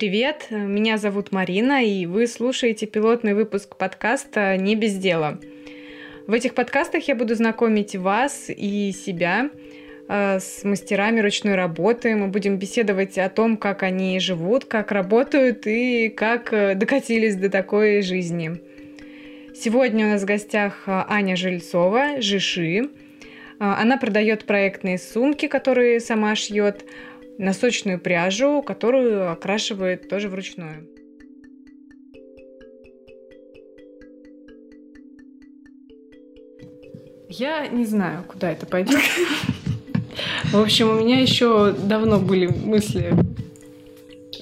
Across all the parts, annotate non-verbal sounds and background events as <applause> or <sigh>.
Привет, меня зовут Марина, и вы слушаете пилотный выпуск подкаста «Не без дела». В этих подкастах я буду знакомить вас и себя э, с мастерами ручной работы. Мы будем беседовать о том, как они живут, как работают и как э, докатились до такой жизни. Сегодня у нас в гостях э, Аня Жильцова, Жиши. Она продает проектные сумки, которые сама шьет, носочную пряжу, которую окрашивает тоже вручную. Я не знаю, куда это пойдет. В общем, у меня еще давно были мысли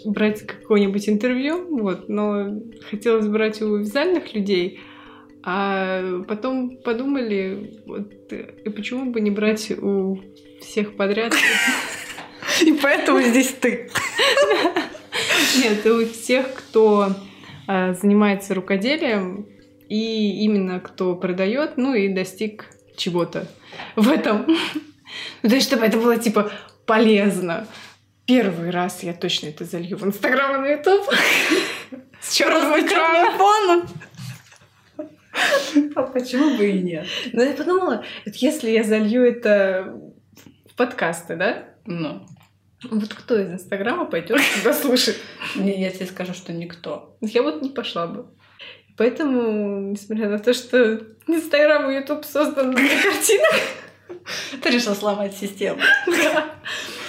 брать какое-нибудь интервью, вот, но хотелось брать у вязальных людей, а потом подумали, вот, и почему бы не брать у всех подряд И поэтому здесь ты. Нет, у тех, кто а, занимается рукоделием, и именно кто продает, ну и достиг чего-то в этом. Ну, то есть, чтобы это было, типа, полезно. Первый раз я точно это залью в Инстаграм и на Ютуб. С черным экраном. А почему бы и нет? Ну, я подумала, если я залью это в подкасты, да? Ну. Вот кто из Инстаграма пойдет туда слушать? Не, я тебе скажу, что никто. Я вот не пошла бы. Поэтому, несмотря на то, что Инстаграм и Ютуб созданы для картинок, ты решил сломать систему.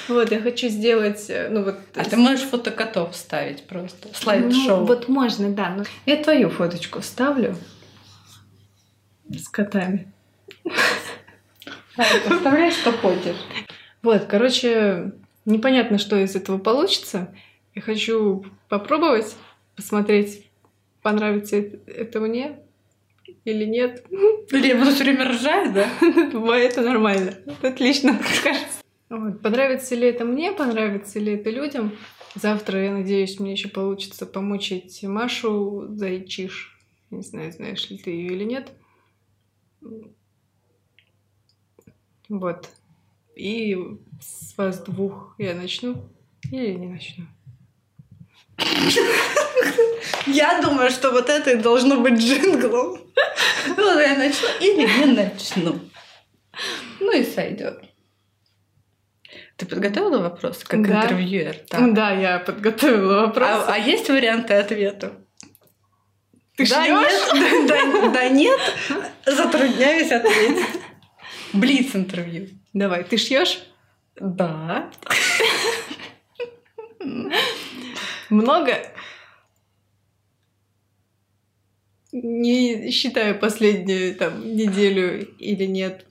Вот, я хочу сделать, э, ну вот... А ты можешь фото котов вставить просто, слайд-шоу. Ну, вот можно, да. Но я твою фоточку вставлю с котами. Вставляй, что хочешь. Вот, короче, Непонятно, что из этого получится. Я хочу попробовать, посмотреть, понравится это мне или нет. Или я буду все время ржать, да? <laughs> Это нормально. Отлично, кажется. Вот. Понравится ли это мне, понравится ли это людям. Завтра, я надеюсь, мне еще получится помочь Машу Зайчиш. Не знаю, знаешь ли ты ее или нет. Вот. И с вас двух я начну или не начну? Я думаю, что вот это и должно быть джинглом. Ну, я начну или не начну. Ну и сойдет. Ты подготовила вопрос как да. интервьюер? Так? Да, я подготовила вопрос. А, а есть варианты ответа? Ты да, шьёшь? нет, да, да нет, затрудняюсь ответить. Блиц интервью. Давай, ты шьешь? Да. Много? Не считаю последнюю там неделю или нет.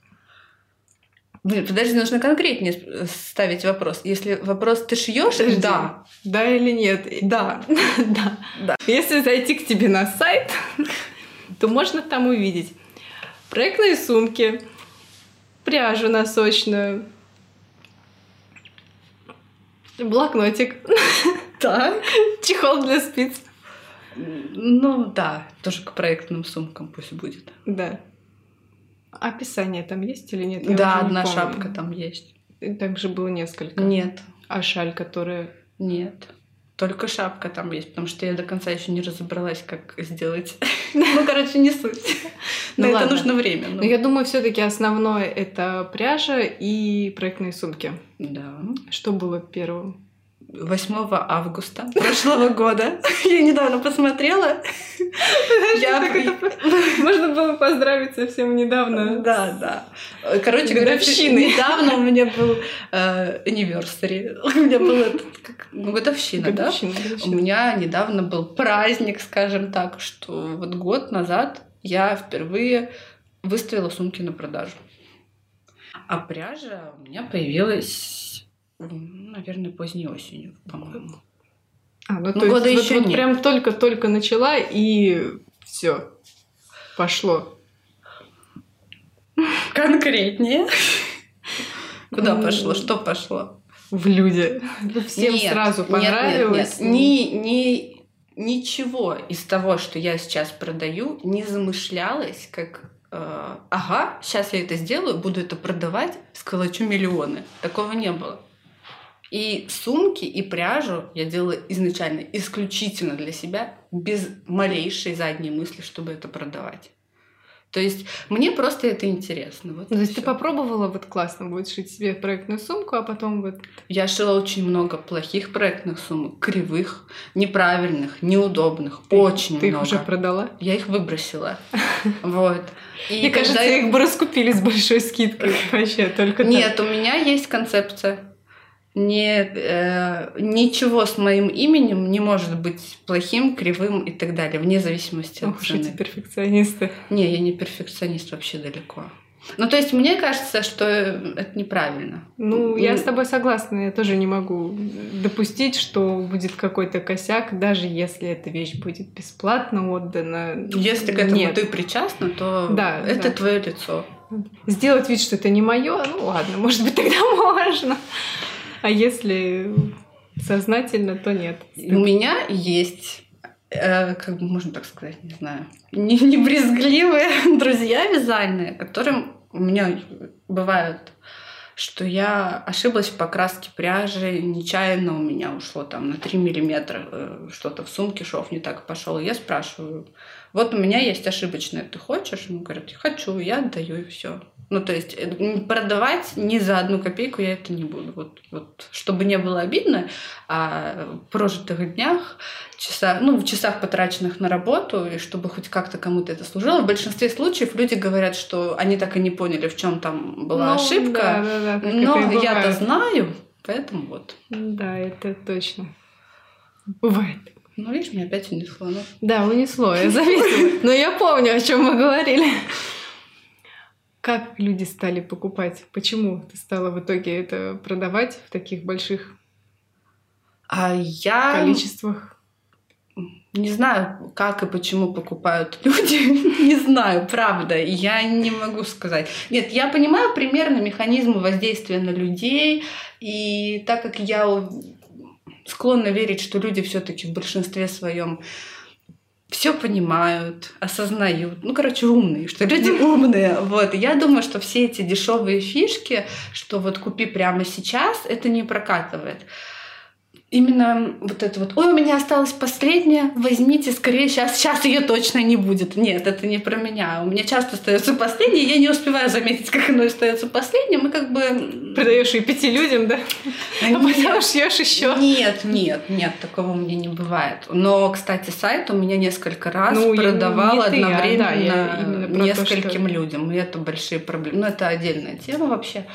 Блин, подожди, нужно конкретнее ставить вопрос. Если вопрос ты шьешь, да. Да или нет? Да. <laughs> да. да. Если зайти к тебе на сайт, <laughs> то можно там увидеть проектные сумки, пряжу носочную, блокнотик, так, чехол для спиц. Ну да, тоже к проектным сумкам пусть будет. Да. Описание там есть или нет? Я да, одна шапка там есть. Там же было несколько. Нет. А шаль, которая... Нет. Только шапка там есть, потому что я до конца еще не разобралась, как сделать. <laughs> Ну, короче, не суть. <laughs> Но ну это нужно время. Но я думаю, все-таки основное это пряжа и проектные сумки. Да. Что было первым? 8 августа прошлого года. <laughs> Я недавно посмотрела. Я... <laughs> Можно было поздравить совсем недавно. <laughs> Да, да. Короче говоря, недавно у меня был э, anniversary. У меня был ну, годовщина, да? У меня недавно был праздник, скажем так, что вот год назад я впервые выставила сумки на продажу. А пряжа у меня появилась наверное, поздней осенью, по-моему. А, ну, ну то года есть, еще вот, вот прям только-только начала и все пошло. Конкретнее. Куда пошло? Что пошло? В люди. Всем нет, сразу понравилось. Нет, нет, нет. Ни, ни, ничего из того, что я сейчас продаю, не замышлялось как э, ага, сейчас я это сделаю, буду это продавать, сколочу миллионы. Такого не было. И сумки, и пряжу я делала изначально исключительно для себя, без малейшей задней мысли, чтобы это продавать. То есть мне просто это интересно. Вот ну, То есть всё. ты попробовала вот классно будет шить себе проектную сумку, а потом вот... Я шила очень много плохих проектных сумок, кривых, неправильных, неудобных, ты, очень ты много. Ты их уже продала? Я их выбросила. <laughs> Вот. Мне кажется, их бы раскупили с большой скидкой <laughs> вообще только Нет, у меня есть концепция не, э, ничего с моим именем не может быть плохим, кривым и так далее, вне зависимости Ох, от цены. эти перфекционисты. Не, я не перфекционист вообще далеко. Ну, то есть мне кажется, что это неправильно. Ну, я с тобой согласна. Я тоже не могу допустить, что будет какой-то косяк, даже если эта вещь будет бесплатно отдана. Если к этому Нет. ты причастна, то да, это да. твое лицо. Сделать вид, что это не мое, ну ладно, может быть, <laughs> тогда можно. А если сознательно, то нет. У меня есть э, как бы можно так сказать, не знаю, не, не брезгливые <laughs> друзья вязальные, которым у меня бывают, что я ошиблась в покраске пряжи, нечаянно у меня ушло там на 3 миллиметра э, что-то в сумке, шов не так пошел. Я спрашиваю, вот у меня есть ошибочное, ты хочешь? Он говорит, хочу, я отдаю и все. Ну, то есть э, продавать ни за одну копейку я это не буду. Вот, вот, чтобы не было обидно, а в прожитых днях, часа, ну, в часах, потраченных на работу, и чтобы хоть как-то кому-то это служило. В большинстве случаев люди говорят, что они так и не поняли, в чем там была ну, ошибка. Да, да, да, но я-то знаю, поэтому вот. Да, это точно. Бывает. Ну, видишь, меня опять унесло. Ну. Да, унесло, я заметила. Но я помню, о чем мы говорили. Как люди стали покупать? Почему ты стала в итоге это продавать в таких больших а я... количествах? Не знаю, как и почему покупают люди. <laughs> не знаю, правда. Я не могу сказать. Нет, я понимаю примерно механизмы воздействия на людей. И так как я склонна верить, что люди все-таки в большинстве своем все понимают, осознают. Ну, короче, умные, что люди <laughs> умные. Вот. Я думаю, что все эти дешевые фишки, что вот купи прямо сейчас, это не прокатывает именно вот это вот, ой, у меня осталась последняя, возьмите скорее, сейчас, сейчас ее точно не будет. Нет, это не про меня. У меня часто остается последняя, я не успеваю заметить, как оно остается последним, и как бы... Продаешь и пяти людям, да? А потом шьешь еще. Нет, нет, нет, такого у меня не бывает. Но, кстати, сайт у меня несколько раз ну, продавал одновременно ты, а, да, нескольким то, что... людям. И это большие проблемы. Ну, это отдельная тема вообще.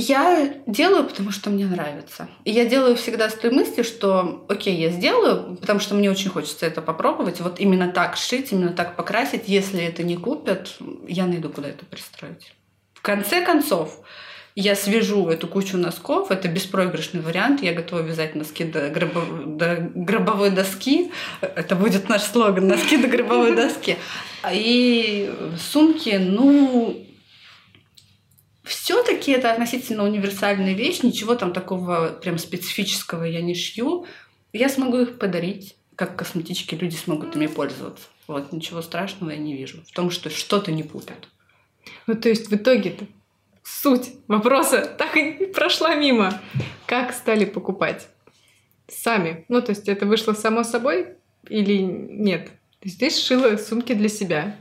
Я делаю, потому что мне нравится. И я делаю всегда с той мыслью, что окей, я сделаю, потому что мне очень хочется это попробовать. Вот именно так шить, именно так покрасить. Если это не купят, я найду, куда это пристроить. В конце концов, я свяжу эту кучу носков, это беспроигрышный вариант, я готова вязать носки до, гробов... до гробовой доски, это будет наш слоган, носки до гробовой доски. И сумки, ну, все-таки это относительно универсальная вещь, ничего там такого прям специфического я не шью. Я смогу их подарить, как косметички люди смогут ими пользоваться. Вот, ничего страшного я не вижу в том, что что-то не купят. Ну, то есть в итоге-то суть вопроса <laughs> так и прошла мимо. Как стали покупать? Сами. Ну, то есть это вышло само собой или нет? Ты сшила сумки для себя.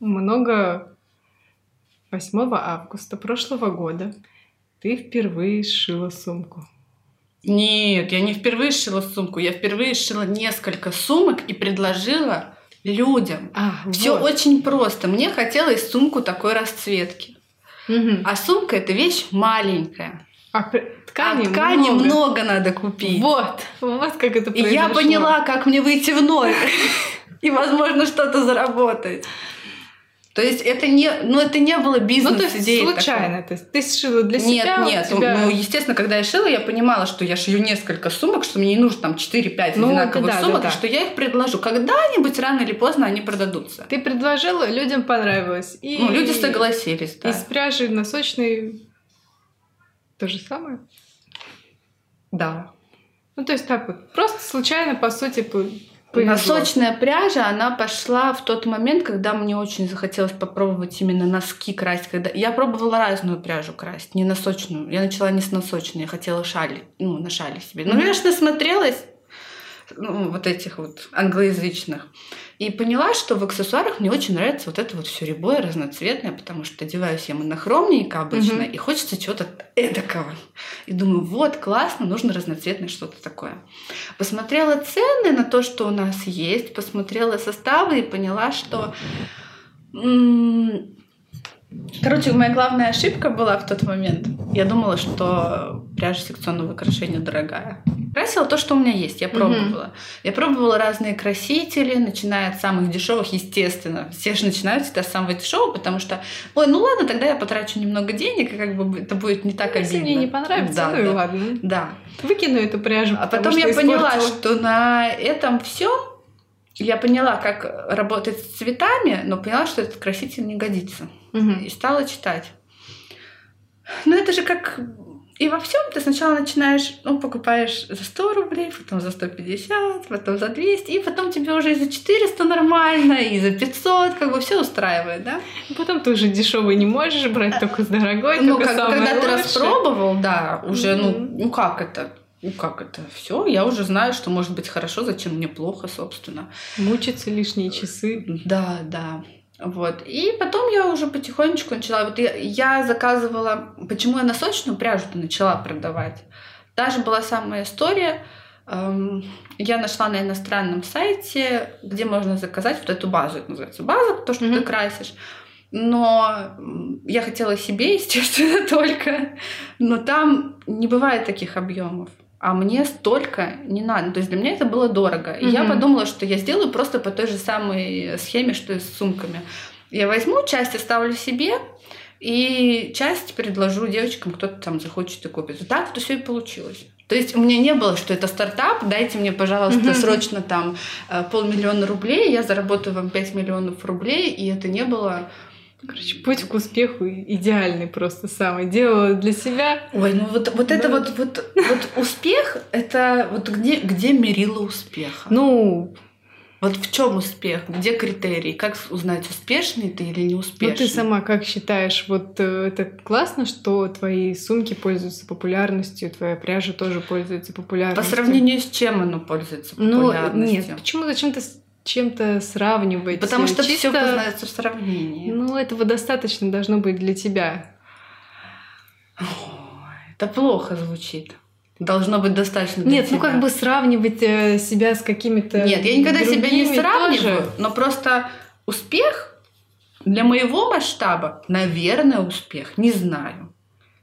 Много 8 августа прошлого года ты впервые сшила сумку. Нет, я не впервые сшила сумку, я впервые сшила несколько сумок и предложила людям. А, Все вот. очень просто. Мне хотелось сумку такой расцветки. Угу. А сумка это вещь маленькая. А ткани, а ткани много. много надо купить. Вот, вот как это произошло. И я поняла, как мне выйти в ноль. <laughs> И, возможно, что-то заработать. То есть это не, ну это не было бизнес Ну то есть случайно, то есть ты сшила для нет, себя. Нет, нет, тебя... ну естественно, когда я шила, я понимала, что я шью несколько сумок, что мне не нужно там 4-5 ну, одинаковых да, сумок, да, да. что я их предложу. Когда-нибудь рано или поздно они продадутся. Ты предложила, людям понравилось. И... Ну люди согласились, да. Из пряжи носочной то же самое? Да. Ну то есть так вот, просто случайно по сути Повезло. Носочная пряжа, она пошла в тот момент, когда мне очень захотелось попробовать именно носки красить. Когда... Я пробовала разную пряжу красить, не носочную. Я начала не с носочной, я хотела шали, ну, на шали себе. Ну, я же насмотрелась ну, вот этих вот англоязычных. И поняла, что в аксессуарах мне очень нравится вот это вот все рябое, разноцветное, потому что одеваюсь я монохромненько обычно, угу. и хочется чего-то эдакого. И думаю, вот, классно, нужно разноцветное что-то такое. Посмотрела цены на то, что у нас есть, посмотрела составы и поняла, что... Короче, моя главная ошибка была в тот момент. Я думала, что пряжа секционного украшения дорогая. Красила то, что у меня есть, я пробовала. Угу. Я пробовала разные красители, начиная от самых дешевых, естественно. Все же начинают всегда с самого дешевого, потому что, ой, ну ладно, тогда я потрачу немного денег, и как бы это будет не так ну, обидно. Если мне не понравится, да, ну да. и ладно. Да. Выкину эту пряжу. А потом я поняла, что на этом все я поняла, как работать с цветами, но поняла, что этот краситель не годится. Угу. И стала читать. Ну, это же как и во всем ты сначала начинаешь, ну, покупаешь за 100 рублей, потом за 150, потом за 200, и потом тебе уже и за 400 нормально, и за 500, как бы все устраивает, да? И потом ты уже дешевый не можешь брать, только с дорогой, ну, только как, когда ты распробовал, да, уже, mm-hmm. ну, ну как это? Ну как это? Все, я уже знаю, что может быть хорошо, зачем мне плохо, собственно. Мучиться лишние часы. Да, да. Вот. И потом я уже потихонечку начала. Вот я, я заказывала... Почему я носочную пряжу-то начала продавать? Та же была самая история. Эм, я нашла на иностранном сайте, где можно заказать вот эту базу. Это называется база, то, что mm-hmm. ты красишь. Но я хотела себе, <laughs> естественно, только. Но там не бывает таких объемов а мне столько не надо. То есть для меня это было дорого. И mm-hmm. я подумала, что я сделаю просто по той же самой схеме, что и с сумками. Я возьму, часть оставлю себе, и часть предложу девочкам, кто-то там захочет и купит. Вот так вот все и получилось. То есть у меня не было, что это стартап, дайте мне, пожалуйста, mm-hmm. срочно там э, полмиллиона рублей, я заработаю вам 5 миллионов рублей, и это не было Короче, путь к успеху идеальный просто самый. Делала для себя. Ой, ну вот, вот да. это вот, вот, вот успех, это вот где, где мерило успеха? Ну, вот в чем успех? Где критерии? Как узнать, успешный ты или неуспешный? Ну, ты сама как считаешь, вот э, это классно, что твои сумки пользуются популярностью, твоя пряжа тоже пользуется популярностью? По сравнению с чем оно пользуется популярностью? Ну, нет, почему зачем-то чем-то сравнивать. Потому что Чисто... все познается в сравнении. Ну, этого достаточно должно быть для тебя. Ой, это плохо звучит. Должно быть достаточно. Нет, тебя. ну как бы сравнивать э, себя с какими-то. Нет, я никогда себя не сравниваю, тоже. но просто успех для моего масштаба, наверное, успех. Не знаю.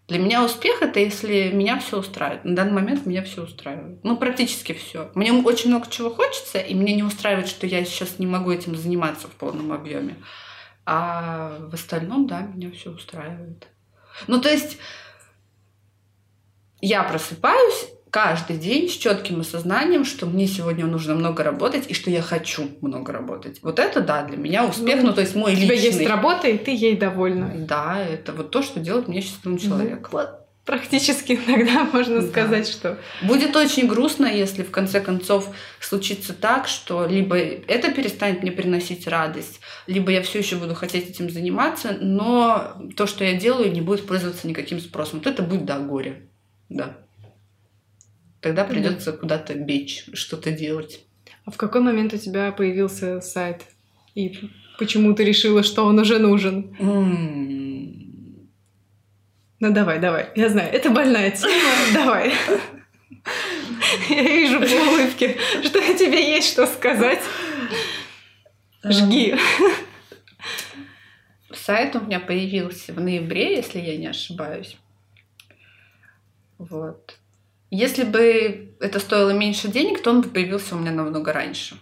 Для меня успех это если меня все устраивает. На данный момент меня все устраивает. Ну, практически все. Мне очень много чего хочется, и мне не устраивает, что я сейчас не могу этим заниматься в полном объеме. А в остальном, да, меня все устраивает. Ну, то есть я просыпаюсь, каждый день с четким осознанием, что мне сегодня нужно много работать и что я хочу много работать. Вот это, да, для меня успех, ну, ну то есть мой личный. У тебя есть работа, и ты ей довольна. Да, это вот то, что делает меня счастливым человеком. вот практически иногда <laughs> можно да. сказать, что... Будет очень грустно, если в конце концов случится так, что либо это перестанет мне приносить радость, либо я все еще буду хотеть этим заниматься, но то, что я делаю, не будет пользоваться никаким спросом. Вот это будет, да, горе. Да. Тогда придется куда-то бечь, что-то делать. А в какой момент у тебя появился сайт? И почему ты решила, что он уже нужен? Mm. Ну давай, давай. Я знаю, это больная тема. <laughs> Давай. Я вижу по улыбке, что тебе есть что сказать. Жги. Сайт у меня появился в ноябре, если я не ошибаюсь. Вот. Если бы это стоило меньше денег, то он бы появился у меня намного раньше.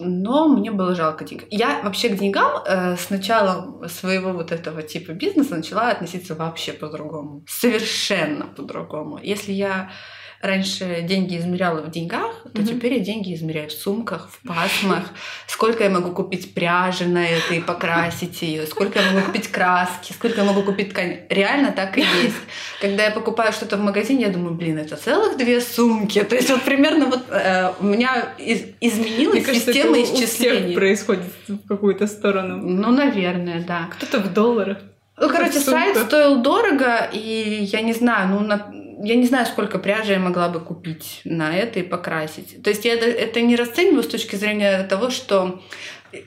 Но мне было жалко денег. Я вообще к деньгам э, с начала своего вот этого типа бизнеса начала относиться вообще по-другому. Совершенно по-другому. Если я раньше деньги измеряла в деньгах, то mm-hmm. теперь я деньги измеряю в сумках, в пасмах. Сколько я могу купить пряжи на это и покрасить ее, сколько я могу купить краски, сколько я могу купить ткань. Реально так и есть. когда я покупаю что-то в магазине, я думаю, блин, это целых две сумки. То есть вот примерно вот э, у меня из, изменилась Мне система кажется, это исчислений. У всех происходит в какую-то сторону. Ну, наверное, да. Кто-то в долларах. Ну, короче, сайт стоил дорого, и я не знаю, ну, на, я не знаю, сколько пряжи я могла бы купить на это и покрасить. То есть я это, это не расцениваю с точки зрения того, что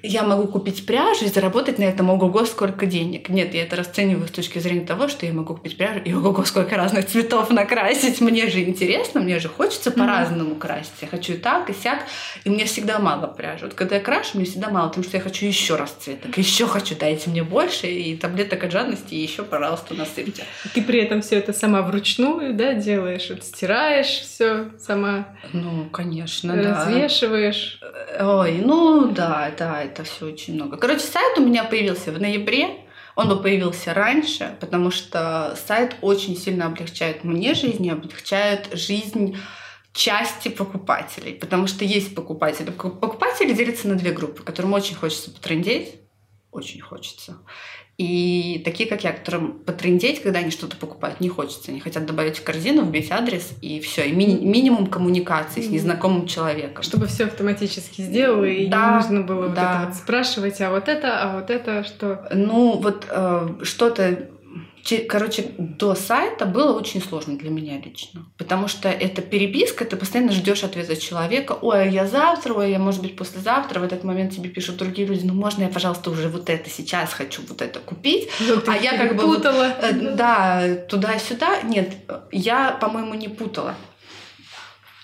я могу купить пряжу и заработать на этом ого-го сколько денег. Нет, я это расцениваю с точки зрения того, что я могу купить пряжу и ого-го сколько разных цветов накрасить. Мне же интересно, мне же хочется mm-hmm. по-разному красить. Я хочу и так, и сяк, и мне всегда мало пряжи. Вот когда я крашу, мне всегда мало, потому что я хочу еще расцветок, еще хочу, дайте мне больше, и таблеток от жадности еще, пожалуйста, насыпьте. Ты при этом все это сама вручную, да, делаешь? Вот стираешь все сама? Ну, конечно, да. Развешиваешь? Ой, ну да, да это все очень много. Короче, сайт у меня появился в ноябре. Он бы появился раньше, потому что сайт очень сильно облегчает мне жизнь и облегчает жизнь части покупателей. Потому что есть покупатели. Покупатели делятся на две группы, которым очень хочется потрендеть. Очень хочется. И такие, как я, которым потрендеть, когда они что-то покупают, не хочется. Они хотят добавить в корзину, вбить адрес, и все. И ми- минимум коммуникации с незнакомым человеком. Чтобы все автоматически сделало, и да, не нужно было вот это вот спрашивать, а вот это, а вот это что? Ну, вот э, что-то Короче, до сайта было очень сложно для меня лично. Потому что это переписка, ты постоянно ждешь ответа человека. Ой, я завтра, ой, я, может быть, послезавтра. В этот момент тебе пишут другие люди, ну можно я, пожалуйста, уже вот это сейчас хочу вот это купить. Ну, а я как бы... Путала. Э, да, туда-сюда. Нет, я, по-моему, не путала.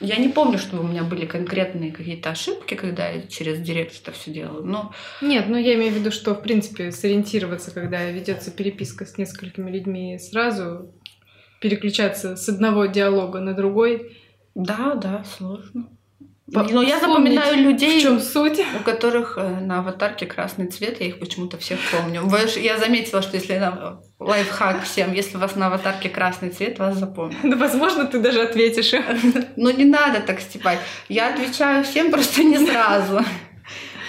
Я не помню, чтобы у меня были конкретные какие-то ошибки, когда я через директ это все делала. Но... Нет, ну я имею в виду, что в принципе сориентироваться, когда ведется переписка с несколькими людьми, сразу переключаться с одного диалога на другой. Да, да, сложно. Но я запоминаю людей, в чем суть? у которых э, на аватарке красный цвет, я их почему-то всех помню. Я заметила, что если на лайфхак всем, если у вас на аватарке красный цвет, вас запомнят. Ну, возможно, ты даже ответишь. Ну, не надо так степать. Я отвечаю всем просто не сразу.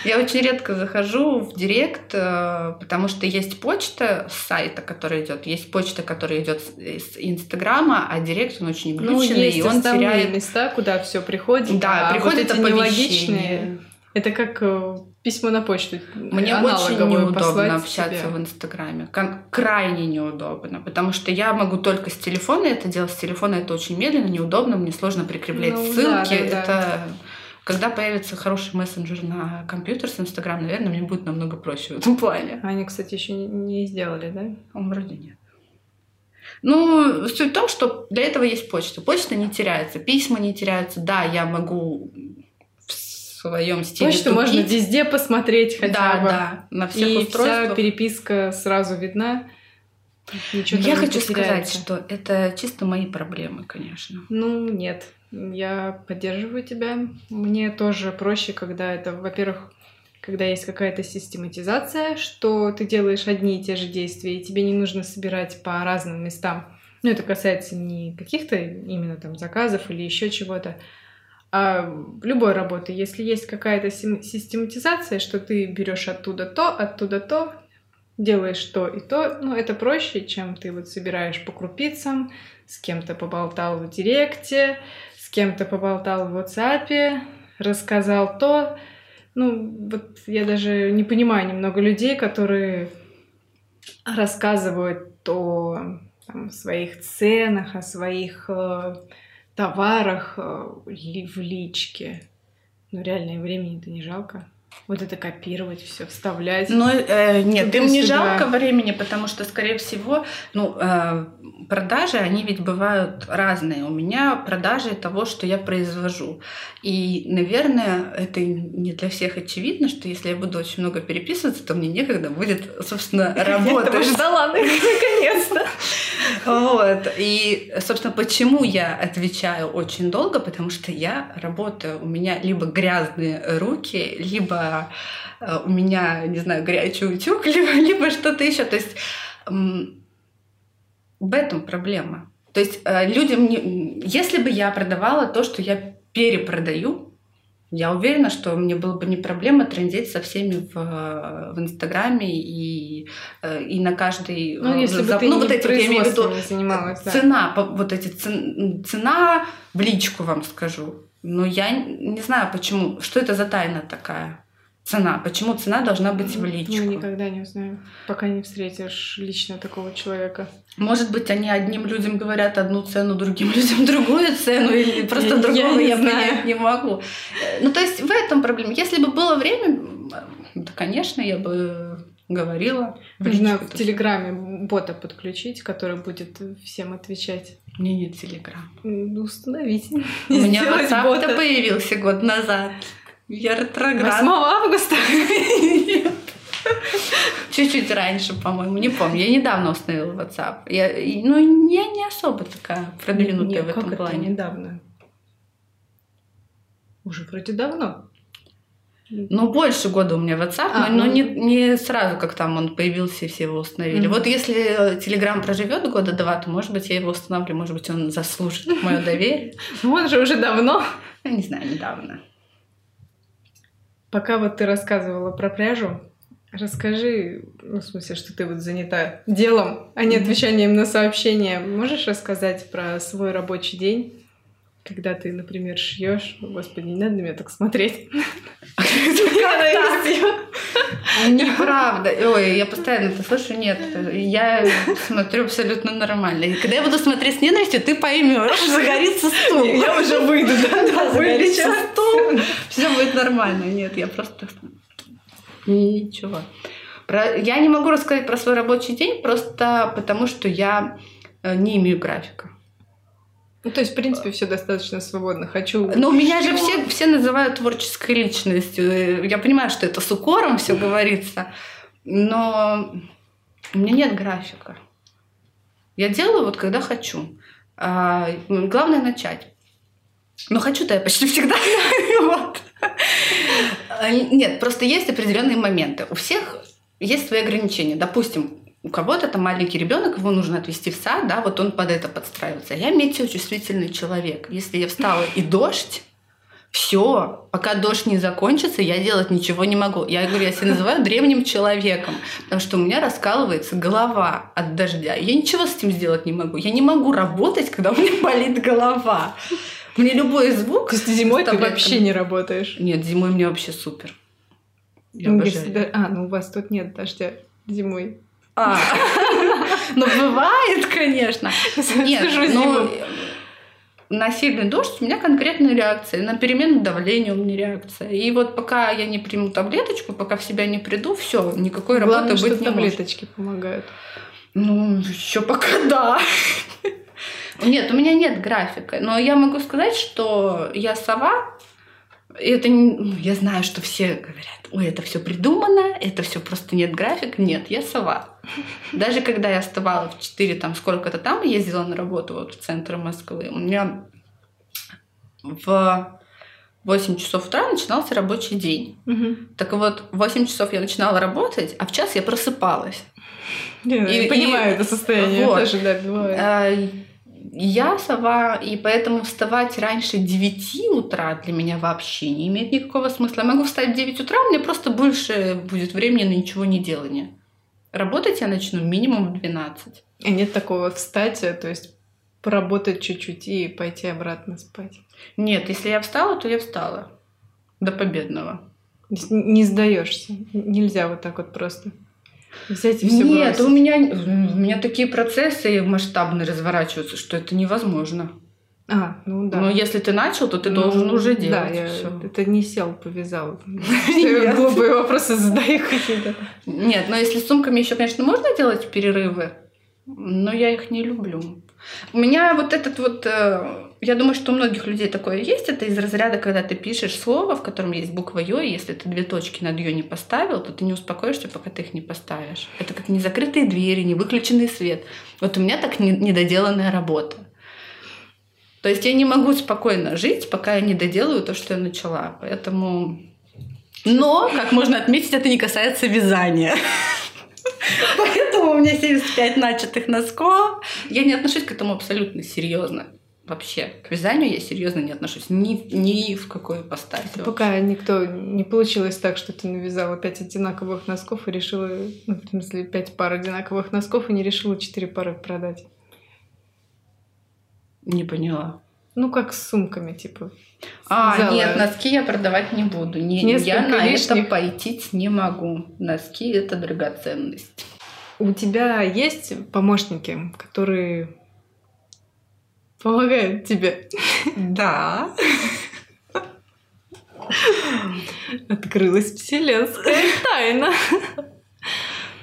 Я очень редко захожу в директ, э, потому что есть почта с сайта, которая идет, есть почта, которая идет из Инстаграма, а директ он очень глюченный, ну, и он теряет места, куда все приходит. Да, а приходит вот это нелогичные. Это как э, письмо на почту. Мне очень неудобно общаться себе. в Инстаграме. Как крайне неудобно. Потому что я могу только с телефона это делать. С телефона это очень медленно, неудобно, мне сложно прикреплять ну, ссылки. Да, да, да. Когда появится хороший мессенджер на компьютер с Инстаграм, наверное, мне будет намного проще в этом плане. Они, кстати, еще не сделали, да? Он вроде нет. Ну, суть в том, что для этого есть почта. Почта не теряется, письма не теряются. Да, я могу в своем стиле Почту тупить. можно везде посмотреть хотя да, бы. Да, на всех И устройствах. вся переписка сразу видна. Ничего я хочу сказать, что это чисто мои проблемы, конечно. Ну, нет. Я поддерживаю тебя. Мне тоже проще, когда это, во-первых, когда есть какая-то систематизация, что ты делаешь одни и те же действия, и тебе не нужно собирать по разным местам. Ну, это касается не каких-то именно там заказов или еще чего-то, а любой работы. Если есть какая-то систематизация, что ты берешь оттуда то, оттуда то, делаешь то и то, ну, это проще, чем ты вот собираешь по крупицам, с кем-то поболтал в директе, кем-то поболтал в WhatsApp, рассказал то. Ну, вот я даже не понимаю немного людей, которые рассказывают о там, своих ценах, о своих э, товарах э, в личке. Ну, реально, времени-то не жалко. Вот это копировать, все вставлять. Ну, э, нет, им не жалко времени, потому что, скорее всего, ну, э, продажи, они ведь бывают разные. У меня продажи того, что я произвожу. И, наверное, это не для всех очевидно, что если я буду очень много переписываться, то мне некогда будет, собственно, работать. Я ждала, <laughs> наконец-то. Вот. И, собственно, почему я отвечаю очень долго? Потому что я работаю. У меня либо грязные руки, либо э, у меня, не знаю, горячий утюг, <laughs> либо, либо что-то еще. То есть в этом проблема. То есть э, людям, не... если бы я продавала то, что я перепродаю, я уверена, что мне было бы не проблема трендеть со всеми в, в Инстаграме и и, э, и на каждый... Ну, если бы ты ну, не вот эти, я имею в виду, занималась, да. цена, вот эти цена в личку вам скажу. Но я не знаю, почему. Что это за тайна такая? Цена. Почему цена должна быть в личку? Мы никогда не узнаем, пока не встретишь лично такого человека. Может быть, они одним людям говорят одну цену, другим <laughs> людям другую цену, или просто другого я, я понять не могу. Ну, то есть в этом проблема. Если бы было время, да, конечно, я бы говорила. Нужно в Телеграме бота подключить, который будет всем отвечать. Меня нет Телеграм. Установить. <laughs> У меня WhatsApp появился год назад. Я ретроград. 8 августа? Чуть-чуть раньше, по-моему, не помню. Я недавно установила WhatsApp. Я, ну, я не особо такая продвинутая Нет, в этом как плане. Это недавно? Уже вроде давно. Ну, больше года у меня WhatsApp, а, но, ну... не, не сразу, как там он появился и все его установили. Mm-hmm. Вот если Telegram проживет года два, то, может быть, я его установлю, может быть, он заслужит мое доверие. Ну, <laughs> он же уже давно. Я не знаю, недавно. Пока вот ты рассказывала про пряжу, расскажи, ну, в смысле, что ты вот занята делом, а не отвечанием на сообщения. Можешь рассказать про свой рабочий день? Когда ты, например, шьешь, господи, не надо на меня так смотреть. <laughs> Неправда. Ой, я постоянно это слышу. Нет, я смотрю абсолютно нормально. И когда я буду смотреть с ненавистью, ты поймешь, загорится стул. Я уже выйду, да? Да, загорится стул. Все будет нормально. Нет, я просто... Ничего. Я не могу рассказать про свой рабочий день, просто потому что я э, не имею графика. Ну, то есть, в принципе, все достаточно свободно. Хочу. Но меня же все, все называют творческой личностью. Я понимаю, что это с укором все говорится, но у меня нет графика. Я делаю вот когда хочу. А, главное начать. Но хочу-то я почти всегда. <laughs> вот. Нет, просто есть определенные моменты. У всех есть свои ограничения. Допустим, у кого-то там маленький ребенок, его нужно отвезти в сад, да, вот он под это подстраивается. А я метеочувствительный человек. Если я встала и дождь, все, пока дождь не закончится, я делать ничего не могу. Я говорю, я себя называю древним человеком, потому что у меня раскалывается голова от дождя. Я ничего с этим сделать не могу. Я не могу работать, когда у меня болит голова. Мне любой звук... То есть зимой ты вообще не работаешь? Нет, зимой мне вообще супер. Я ну, Если, а, ну у вас тут нет дождя зимой. А, <laughs> ну бывает, конечно. Нет, ну на сильный дождь у меня конкретная реакция, на перемену давления у меня реакция. И вот пока я не приму таблеточку, пока в себя не приду, все, никакой Главное, работы быть не таблеточки может. помогают. Ну, еще пока да. Нет, у меня нет графика, но я могу сказать, что я сова, это ну, я знаю, что все говорят, ой, это все придумано, это все просто нет график. Нет, я сова. Даже когда я вставала в 4, там сколько-то там, ездила на работу вот в центр Москвы, у меня в 8 часов утра начинался рабочий день. Угу. Так вот, в 8 часов я начинала работать, а в час я просыпалась. Я и, понимаю и, это состояние, вот. тоже, да, бывает. А, я сова, и поэтому вставать раньше 9 утра для меня вообще не имеет никакого смысла. Я могу встать в 9 утра, у меня просто больше будет времени на ничего не делание. Работать я начну минимум в 12. А нет такого встать, то есть поработать чуть-чуть и пойти обратно спать? Нет, если я встала, то я встала. До победного. Не сдаешься. Нельзя вот так вот просто. Взять и все Нет, бросить. у меня, у меня такие процессы масштабные разворачиваются, что это невозможно. А, ну да. Но если ты начал, то ты ну, должен уже делать. Да, я, это не сел, повязал. <laughs> Глупые вопросы задаю <laughs> какие-то. Нет, но если с сумками еще, конечно, можно делать перерывы, но я их не люблю. У меня вот этот вот, э, я думаю, что у многих людей такое есть, это из разряда, когда ты пишешь слово, в котором есть буква Ё, и если ты две точки над Ё не поставил, то ты не успокоишься, пока ты их не поставишь. Это как незакрытые двери, не выключенный свет. Вот у меня так недоделанная работа. То есть я не могу спокойно жить, пока я не доделаю то, что я начала. Поэтому... Но, как можно отметить, это не касается вязания. <laughs> Поэтому у меня 75 начатых носков. Я не отношусь к этому абсолютно серьезно. Вообще, к вязанию я серьезно не отношусь ни, ни в какой ипостаси. Пока никто не получилось так, что ты навязала пять одинаковых носков и решила, ну, в смысле, пять пар одинаковых носков и не решила четыре пары продать. Не поняла. Ну, как с сумками, типа. А, Сказала. нет, носки я продавать не буду. Не, я на лишних. это пойти не могу. Носки — это драгоценность. У тебя есть помощники, которые помогают тебе? Да. Открылась вселенская тайна.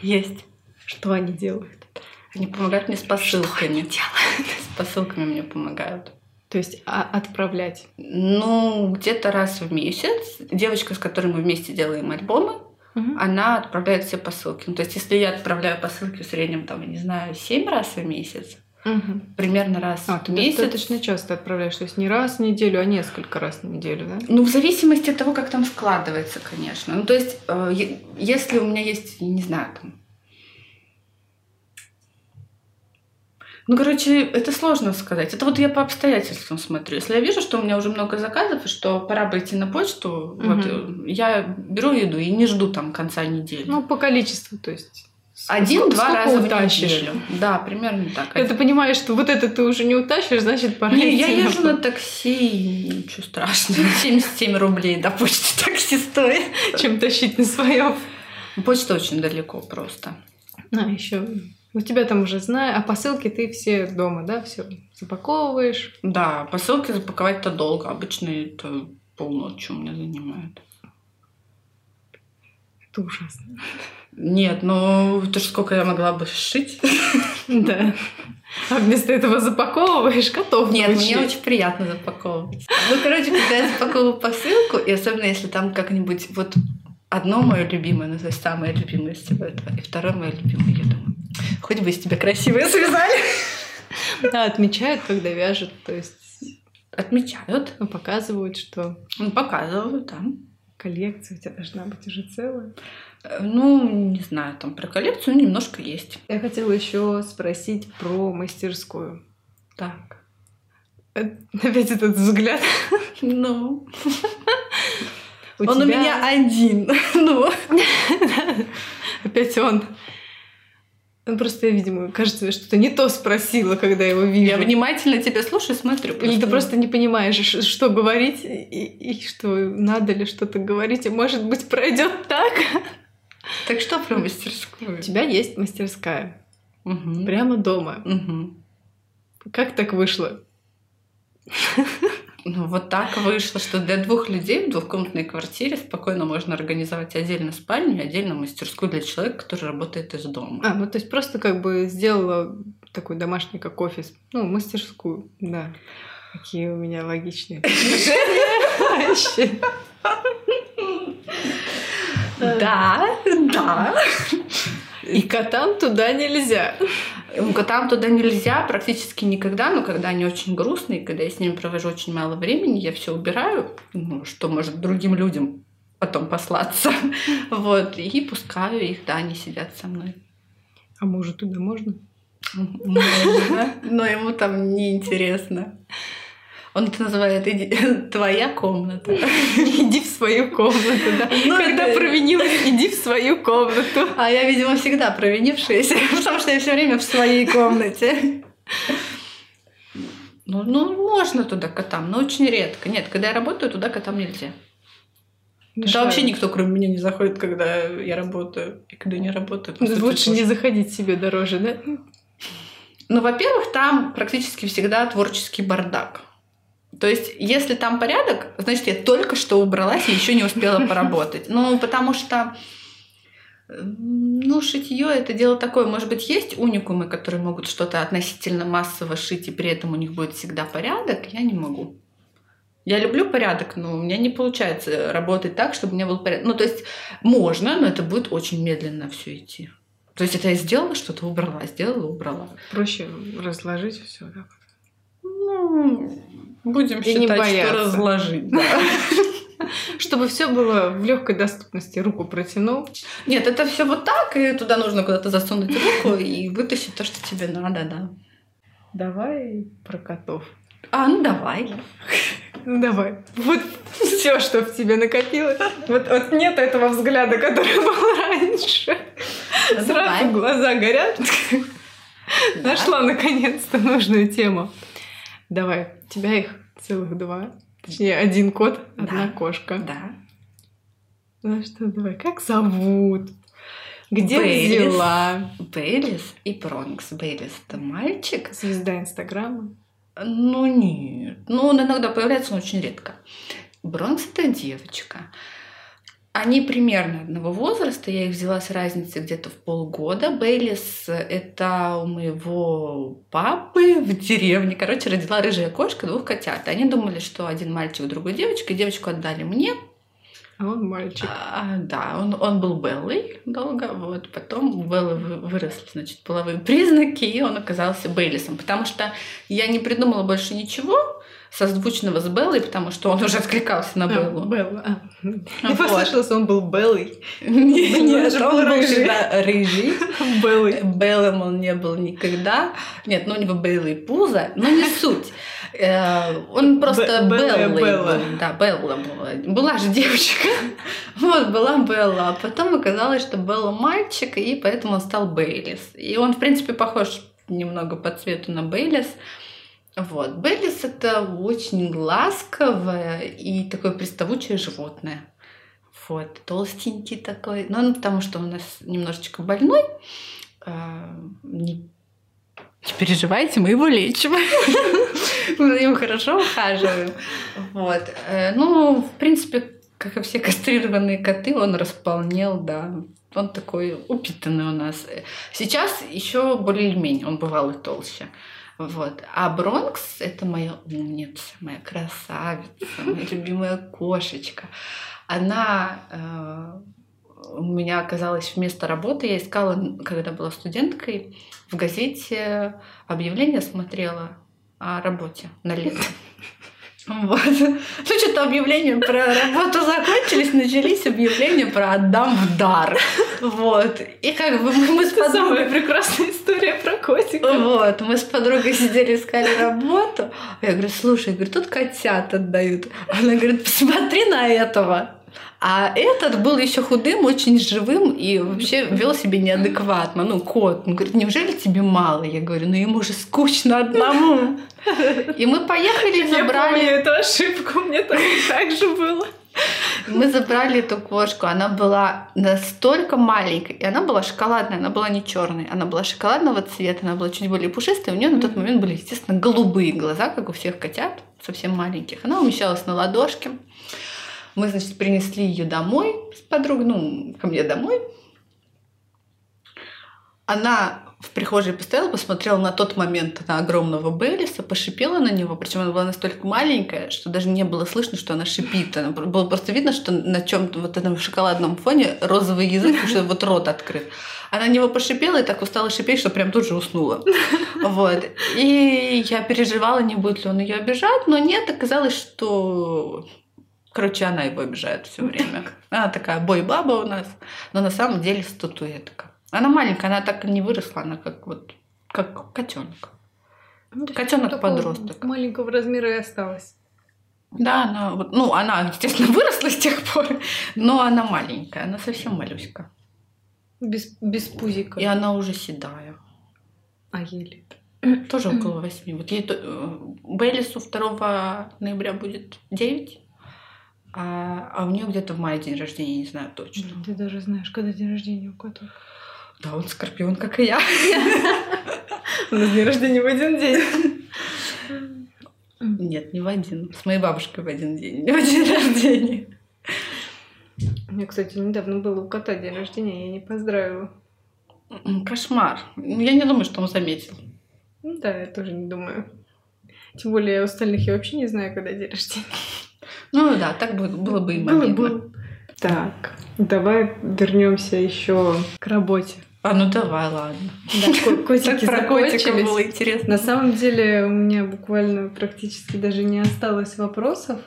Есть. Что они делают? Они помогают мне с посылками. Что они делают? Посылками мне помогают. То есть а отправлять? Ну, где-то раз в месяц. Девочка, с которой мы вместе делаем альбомы, угу. она отправляет все посылки. Ну, то есть, если я отправляю посылки в среднем, там, я не знаю, семь раз в месяц, угу. примерно раз а, в месяц. достаточно часто отправляешь, то есть не раз в неделю, а несколько раз в неделю, да? Ну, в зависимости от того, как там складывается, конечно. Ну, то есть, э, если у меня есть, не знаю, там, Ну, короче, это сложно сказать. Это вот я по обстоятельствам смотрю. Если я вижу, что у меня уже много заказов, и что пора бы идти на почту, угу. вот, я беру еду и не жду там конца недели. Ну, по количеству, то есть. Один-два раза утащишь? в неделю. Да, примерно так. Ты понимаешь, что вот это ты уже не утащишь, значит, пора Не, я езжу на такси, ничего страшного. <laughs> 77 рублей до почты такси стоит. Чем тащить на своем. Почта очень далеко просто. А, еще у тебя там уже знаю, а посылки ты все дома, да, все запаковываешь? Да, посылки запаковать-то долго. Обычно это полночи у меня занимает. Это ужасно. Нет, ну ты же сколько я могла бы сшить. <laughs> Да. А вместо этого запаковываешь котов. Нет, мне очень приятно запаковывать. Ну, короче, когда я запаковываю посылку, и особенно если там как-нибудь вот одно мое любимое, ну, то есть самое любимое из всего этого, и второе мое любимое, я думаю, хоть бы из тебя красивые связали. Да, отмечают, когда вяжут, то есть... Отмечают. Ну, показывают, что... Ну, показывают, да. Коллекция у тебя должна быть уже целая. Э, ну, не знаю, там про коллекцию немножко есть. Я хотела еще спросить про мастерскую. Так. Э, опять этот взгляд. Ну. Он у меня один. <laughs> ну. <laughs> Опять он. Ну, просто я, видимо, кажется, я что-то не то спросила, когда его вижу. Я внимательно тебя слушаю, смотрю. Просто. Или ты просто не понимаешь, что говорить и, и что надо ли что-то говорить, и может быть пройдет так. Так что про мастерскую? У тебя есть мастерская. Угу. Прямо дома. Угу. Как так вышло? Ну, вот так вышло, что для двух людей в двухкомнатной квартире спокойно можно организовать отдельно спальню и отдельно мастерскую для человека, который работает из дома. А, ну то есть просто как бы сделала такой домашний как офис, ну, мастерскую, да. Какие у меня логичные Да, да. И котам туда нельзя. Котам туда нельзя практически никогда, но когда они очень грустные, когда я с ними провожу очень мало времени, я все убираю, ну, что может другим людям потом послаться. <laughs> Вот, и пускаю их, да, они сидят со мной. А мужу туда можно? Можно, но ему там неинтересно. Он это называет иди, <laughs> твоя комната. <laughs> Иди в свою комнату, да. Ну, Когда это... провинилась, иди в свою комнату. А я, видимо, всегда провинившаяся, <laughs> потому что я все время в своей комнате. Ну, ну, можно туда котам, но очень редко. Нет, когда я работаю, туда котам нельзя. Мешают. Да вообще никто, кроме меня, не заходит, когда я работаю. И когда не работаю. Лучше не заходить себе дороже, да? Ну, во-первых, там практически всегда творческий бардак. То есть, если там порядок, значит, я только что убралась и еще не успела <laughs> поработать. Ну, потому что ну, шитье это дело такое. Может быть, есть уникумы, которые могут что-то относительно массово шить, и при этом у них будет всегда порядок. Я не могу. Я люблю порядок, но у меня не получается работать так, чтобы у меня был порядок. Ну, то есть можно, но это будет очень медленно все идти. То есть это я сделала что-то, убрала, сделала, убрала. Проще разложить все, да? Ну, Будем и считать, не бояться. что разложить. Да. <laughs> Чтобы все было в легкой доступности, руку протянул. Нет, это все вот так, и туда нужно куда-то засунуть руку и вытащить то, что тебе надо, да. Давай про котов. А, ну давай. Ну давай. Вот все, что в тебе накопилось. Вот, вот нет этого взгляда, который <laughs> был раньше. Ну, Сразу давай. глаза горят. Да. Нашла наконец-то нужную тему. Давай. У тебя их целых два. Точнее, один кот, одна да. кошка. Да. Ну что, давай, как зовут? Где Бейлис, взяла? Бейлис и Бронкс. Бейлис — это мальчик. Звезда Инстаграма. Ну, нет. Ну, он иногда появляется, но очень редко. Бронкс — это девочка. Они примерно одного возраста, я их взяла с разницей где-то в полгода. Бейлис — это у моего папы в деревне. Короче, родила рыжая кошка, двух котят. Они думали, что один мальчик, другой девочка. Девочку отдали мне, а он мальчик. А, да, он, он был Беллой долго, вот. Потом у Беллы выросли, значит, половые признаки, и он оказался Бейлисом. Потому что я не придумала больше ничего созвучного с Беллой, потому что он уже откликался на Беллу. А, Белла. А. Я послышалась, он был Беллой. Нет, он был всегда рыжий. <laughs> Беллой. Беллом он не был никогда. Нет, ну у него Беллы пузо, но не <laughs> суть. Э, он просто. Белла. Да, Белла была. Была же девочка. <laughs> Вот, была Белла. А потом оказалось, что Белла мальчик, и поэтому он стал Бейлис. И он, в принципе, похож немного по цвету на Бейлис. Вот. Бейлис — это очень ласковое и такое приставучее животное. Вот. Толстенький такой. Но ну, потому что у нас немножечко больной. Э, не не переживайте, мы его лечим. <laughs> Мы за ним хорошо ухаживаем. Вот. Э, ну, в принципе, как и все кастрированные коты, он располнел, да. Он такой упитанный у нас. Сейчас еще более-менее, он бывал и толще. Вот. А Бронкс — это моя умница, моя красавица, моя любимая кошечка. Она э, у меня оказалась вместо работы. Я искала, когда была студенткой, в газете объявление смотрела о работе на лето. <laughs> Вот. Ну, что-то объявления про работу закончились, начались объявления про «отдам в дар». Вот. И как бы мы, мы с подругой... Самая прекрасная история про котика. Вот. Мы с подругой сидели, искали работу. Я говорю, слушай, я говорю, тут котят отдают. Она говорит, посмотри на этого. А этот был еще худым, очень живым и вообще вел себя неадекватно. Ну, кот. Он говорит, неужели тебе мало? Я говорю, ну ему же скучно одному. И мы поехали, забрали... Я помню эту ошибку, мне так же было. Мы забрали эту кошку, она была настолько маленькой, и она была шоколадная, она была не черная, она была шоколадного цвета, она была чуть более пушистая, у нее на тот момент были, естественно, голубые глаза, как у всех котят, совсем маленьких. Она умещалась на ладошке. Мы, значит, принесли ее домой с подругой, ну, ко мне домой. Она в прихожей постояла, посмотрела на тот момент на огромного Беллиса, пошипела на него, причем она была настолько маленькая, что даже не было слышно, что она шипит. Она, было просто видно, что на чем-то вот этом шоколадном фоне розовый язык, потому что вот рот открыт. Она на него пошипела и так устала шипеть, что прям тут же уснула. Вот. И я переживала, не будет ли он ее обижать, но нет, оказалось, что Короче, она его обижает все время. Она такая бой-баба у нас, но на самом деле статуэтка. Она маленькая, она так и не выросла, она как вот как котенок. Ну, котенок подросток. Маленького размера и осталась. Да, она вот, ну, она, естественно, <laughs> выросла с тех пор, но она маленькая, она совсем малюська. Без, без пузика. И она уже седая. А еле. Тоже около восьми. Вот ей э, Бейлису 2 ноября будет 9. А, а у нее где-то в мае день рождения, не знаю точно. Ты даже знаешь, когда день рождения у кота. Да, он скорпион, как и я. У нас день рождения в один день. Нет, не в один. С моей бабушкой в один день. Не в день рождения. У меня, кстати, недавно был у кота день рождения, я не поздравила. Кошмар. Я не думаю, что он заметил. Ну да, я тоже не думаю. Тем более у остальных я вообще не знаю, когда день рождения. Ну да, так было, бы и моментно. Было, было. Так, давай вернемся еще к работе. А ну давай, ладно. Да, <laughs> котики про котика было интересно. На самом деле у меня буквально практически даже не осталось вопросов.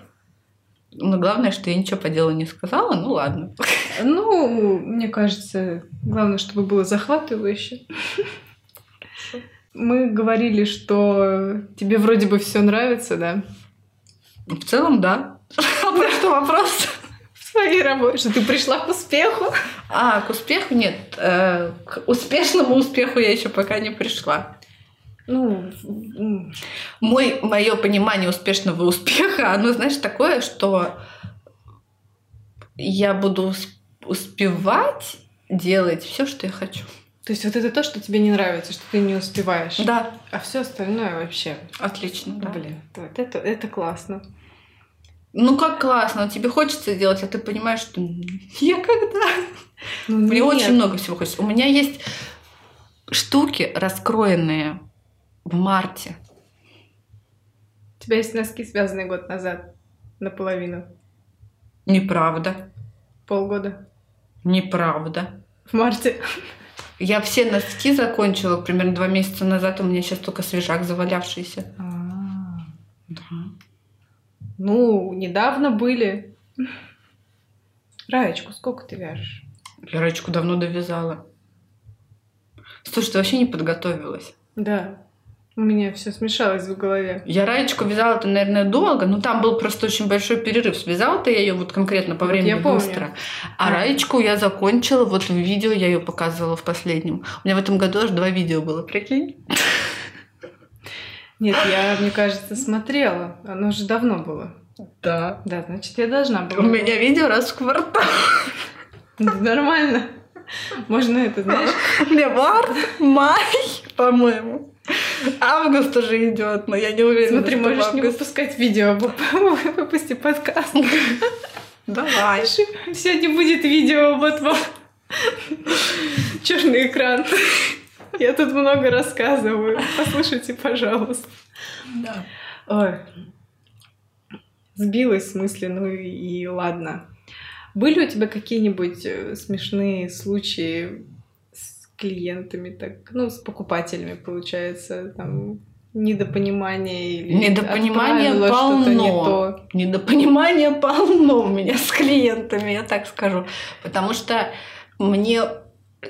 Но главное, что я ничего по делу не сказала, ну ладно. <laughs> Ну, мне кажется, главное, чтобы было захватывающе. Мы говорили, что тебе вроде бы все нравится, да? В целом, да. А что вопрос? <laughs> В своей работе. Что ты пришла к успеху? А, к успеху нет. Э, к успешному успеху я еще пока не пришла. Ну, мой, мое понимание успешного успеха, оно, знаешь, такое, что я буду успевать делать все, что я хочу. То есть вот это то, что тебе не нравится, что ты не успеваешь. Да. А все остальное вообще. Отлично, да. Блин, вот это, это классно. Ну как классно, тебе хочется делать, а ты понимаешь, что я когда? Ну, Мне нет. очень много всего хочется. У меня есть штуки раскроенные в марте. У тебя есть носки, связанные год назад, наполовину. Неправда. Полгода. Неправда. В марте. Я все носки закончила примерно два месяца назад, у меня сейчас только свежак завалявшийся. А, да. Ну, недавно были. Раечку сколько ты вяжешь? Я Раечку давно довязала. Слушай, ты вообще не подготовилась. Да. У меня все смешалось в голове. Я Раечку вязала это, наверное, долго, но там был просто очень большой перерыв. Связала-то я ее вот конкретно по времени я быстро. Помню. А, а Раечку я закончила, вот в видео я ее показывала в последнем. У меня в этом году аж два видео было, прикинь? Нет, я, мне кажется, смотрела. Оно уже давно было. Да. Да, значит, я должна была. У меня видео раз в квартал. Нормально. Можно это, знаешь? Меня март, май, по-моему. Август уже идет, но я не уверена. Смотри, можешь август... не выпускать видео, <laughs> выпусти подкаст. Давай. Сегодня будет видео, вот вам черный экран. Я тут много рассказываю. Послушайте, пожалуйста. Да. Ой. Сбилась в смысле, ну и ладно. Были у тебя какие-нибудь э, смешные случаи клиентами, так, ну, с покупателями, получается, там, недопонимание или недопонимание полно. Не то. Недопонимание полно у меня с клиентами, я так скажу. Потому что мне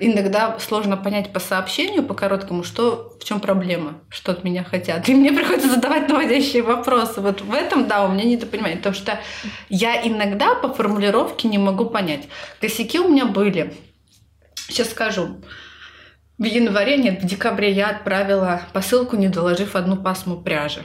иногда сложно понять по сообщению, по короткому, что в чем проблема, что от меня хотят. И мне приходится задавать наводящие вопросы. Вот в этом, да, у меня недопонимание. Потому что я иногда по формулировке не могу понять. Косяки у меня были. Сейчас скажу. В январе, нет, в декабре я отправила посылку, не доложив одну пасму пряжи.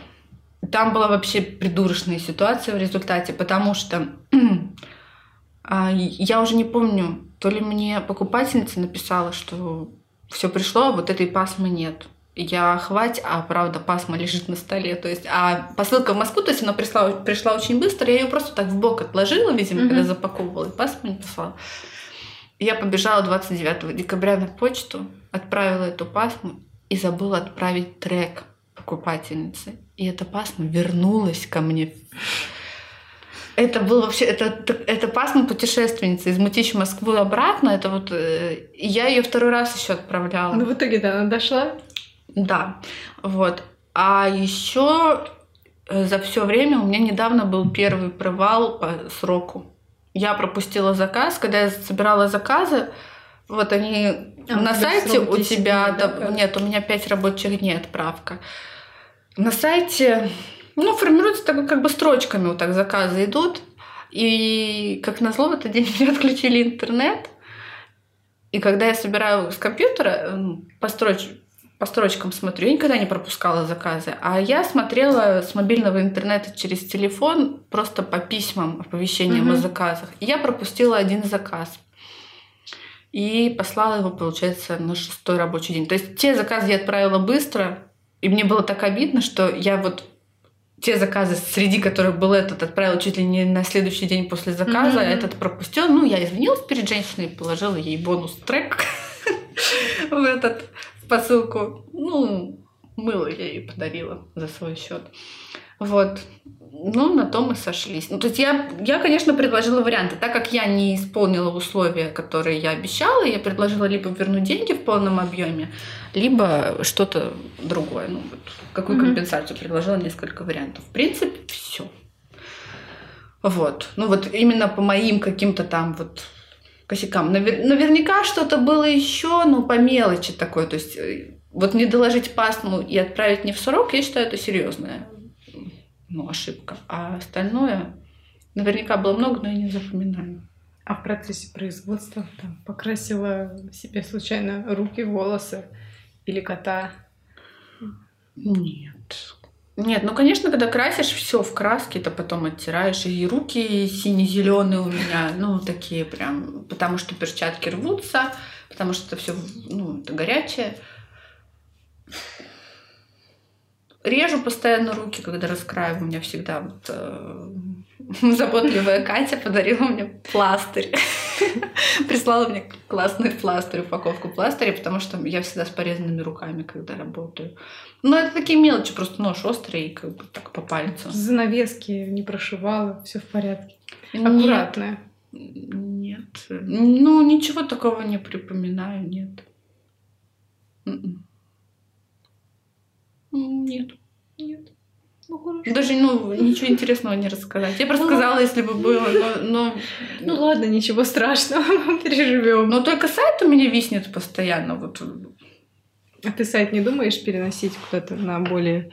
Там была вообще придурочная ситуация в результате, потому что <clears throat> а, я уже не помню, то ли мне покупательница написала, что все пришло, а вот этой пасмы нет. Я хвать, а правда пасма лежит на столе. То есть, а посылка в Москву, то есть она пришла, пришла очень быстро, я ее просто так в бок отложила, видимо, mm-hmm. когда запаковывала, и пасму не послала. Я побежала 29 декабря на почту, отправила эту пасму и забыла отправить трек покупательнице. И эта пасма вернулась ко мне. Это был вообще, это, это пасма путешественницы из Мутищ в Москву обратно. Это вот, э, я ее второй раз еще отправляла. Ну, в итоге, да, она дошла? Да, вот. А еще э, за все время у меня недавно был первый провал по сроку я пропустила заказ, когда я собирала заказы, вот они а, на сайте у тебя, дней, да, нет, у меня 5 рабочих дней отправка. На сайте, ну, формируется так, как бы строчками вот так заказы идут. И как назло в этот день <laughs> мне отключили интернет. И когда я собираю с компьютера, по строчке по строчкам смотрю. Я никогда не пропускала заказы. А я смотрела с мобильного интернета через телефон просто по письмам, оповещениям mm-hmm. о заказах. И я пропустила один заказ. И послала его, получается, на шестой рабочий день. То есть те заказы я отправила быстро, и мне было так обидно, что я вот те заказы, среди которых был этот, отправила чуть ли не на следующий день после заказа, mm-hmm. этот пропустила. Ну, я извинилась перед женщиной, положила ей бонус трек <laughs> в этот посылку. Ну, мыло я ей подарила за свой счет. Вот. Ну, на том мы сошлись. Ну, то есть я, я, конечно, предложила варианты. Так как я не исполнила условия, которые я обещала, я предложила либо вернуть деньги в полном объеме, либо что-то другое. Ну, вот, какую mm-hmm. компенсацию предложила несколько вариантов. В принципе, все. Вот. Ну, вот именно по моим каким-то там вот косякам. Навер- наверняка что-то было еще, но по мелочи такой. То есть э, Вот не доложить пасму и отправить не в срок, я считаю, это серьезная ну, ошибка. А остальное наверняка было много, но я не запоминаю. А в процессе производства там, покрасила себе случайно руки, волосы или кота? Нет. Нет, ну конечно, когда красишь все в краске, то потом оттираешь. И руки сине-зеленые у меня, ну, такие прям, потому что перчатки рвутся, потому что это все, ну, это горячее. Режу постоянно руки, когда раскраиваю. У меня всегда вот э, <laughs> заботливая Катя подарила мне пластырь. <laughs> Прислала мне классный пластырь, упаковку пластыря, потому что я всегда с порезанными руками, когда работаю. Но это такие мелочи, просто нож острый, как бы так по пальцу. Занавески не прошивала, все в порядке. Аккуратная. Нет. Ну, ничего такого не припоминаю, нет. М-м. Нет. Нет. Ну, хорошо. Даже, ну, ничего интересного не рассказать. Я просто ну, сказала, если бы было, но, но... Ну ладно, ничего страшного, <laughs> переживем. Но только сайт у меня виснет постоянно. Вот. А ты сайт не думаешь переносить куда-то на более...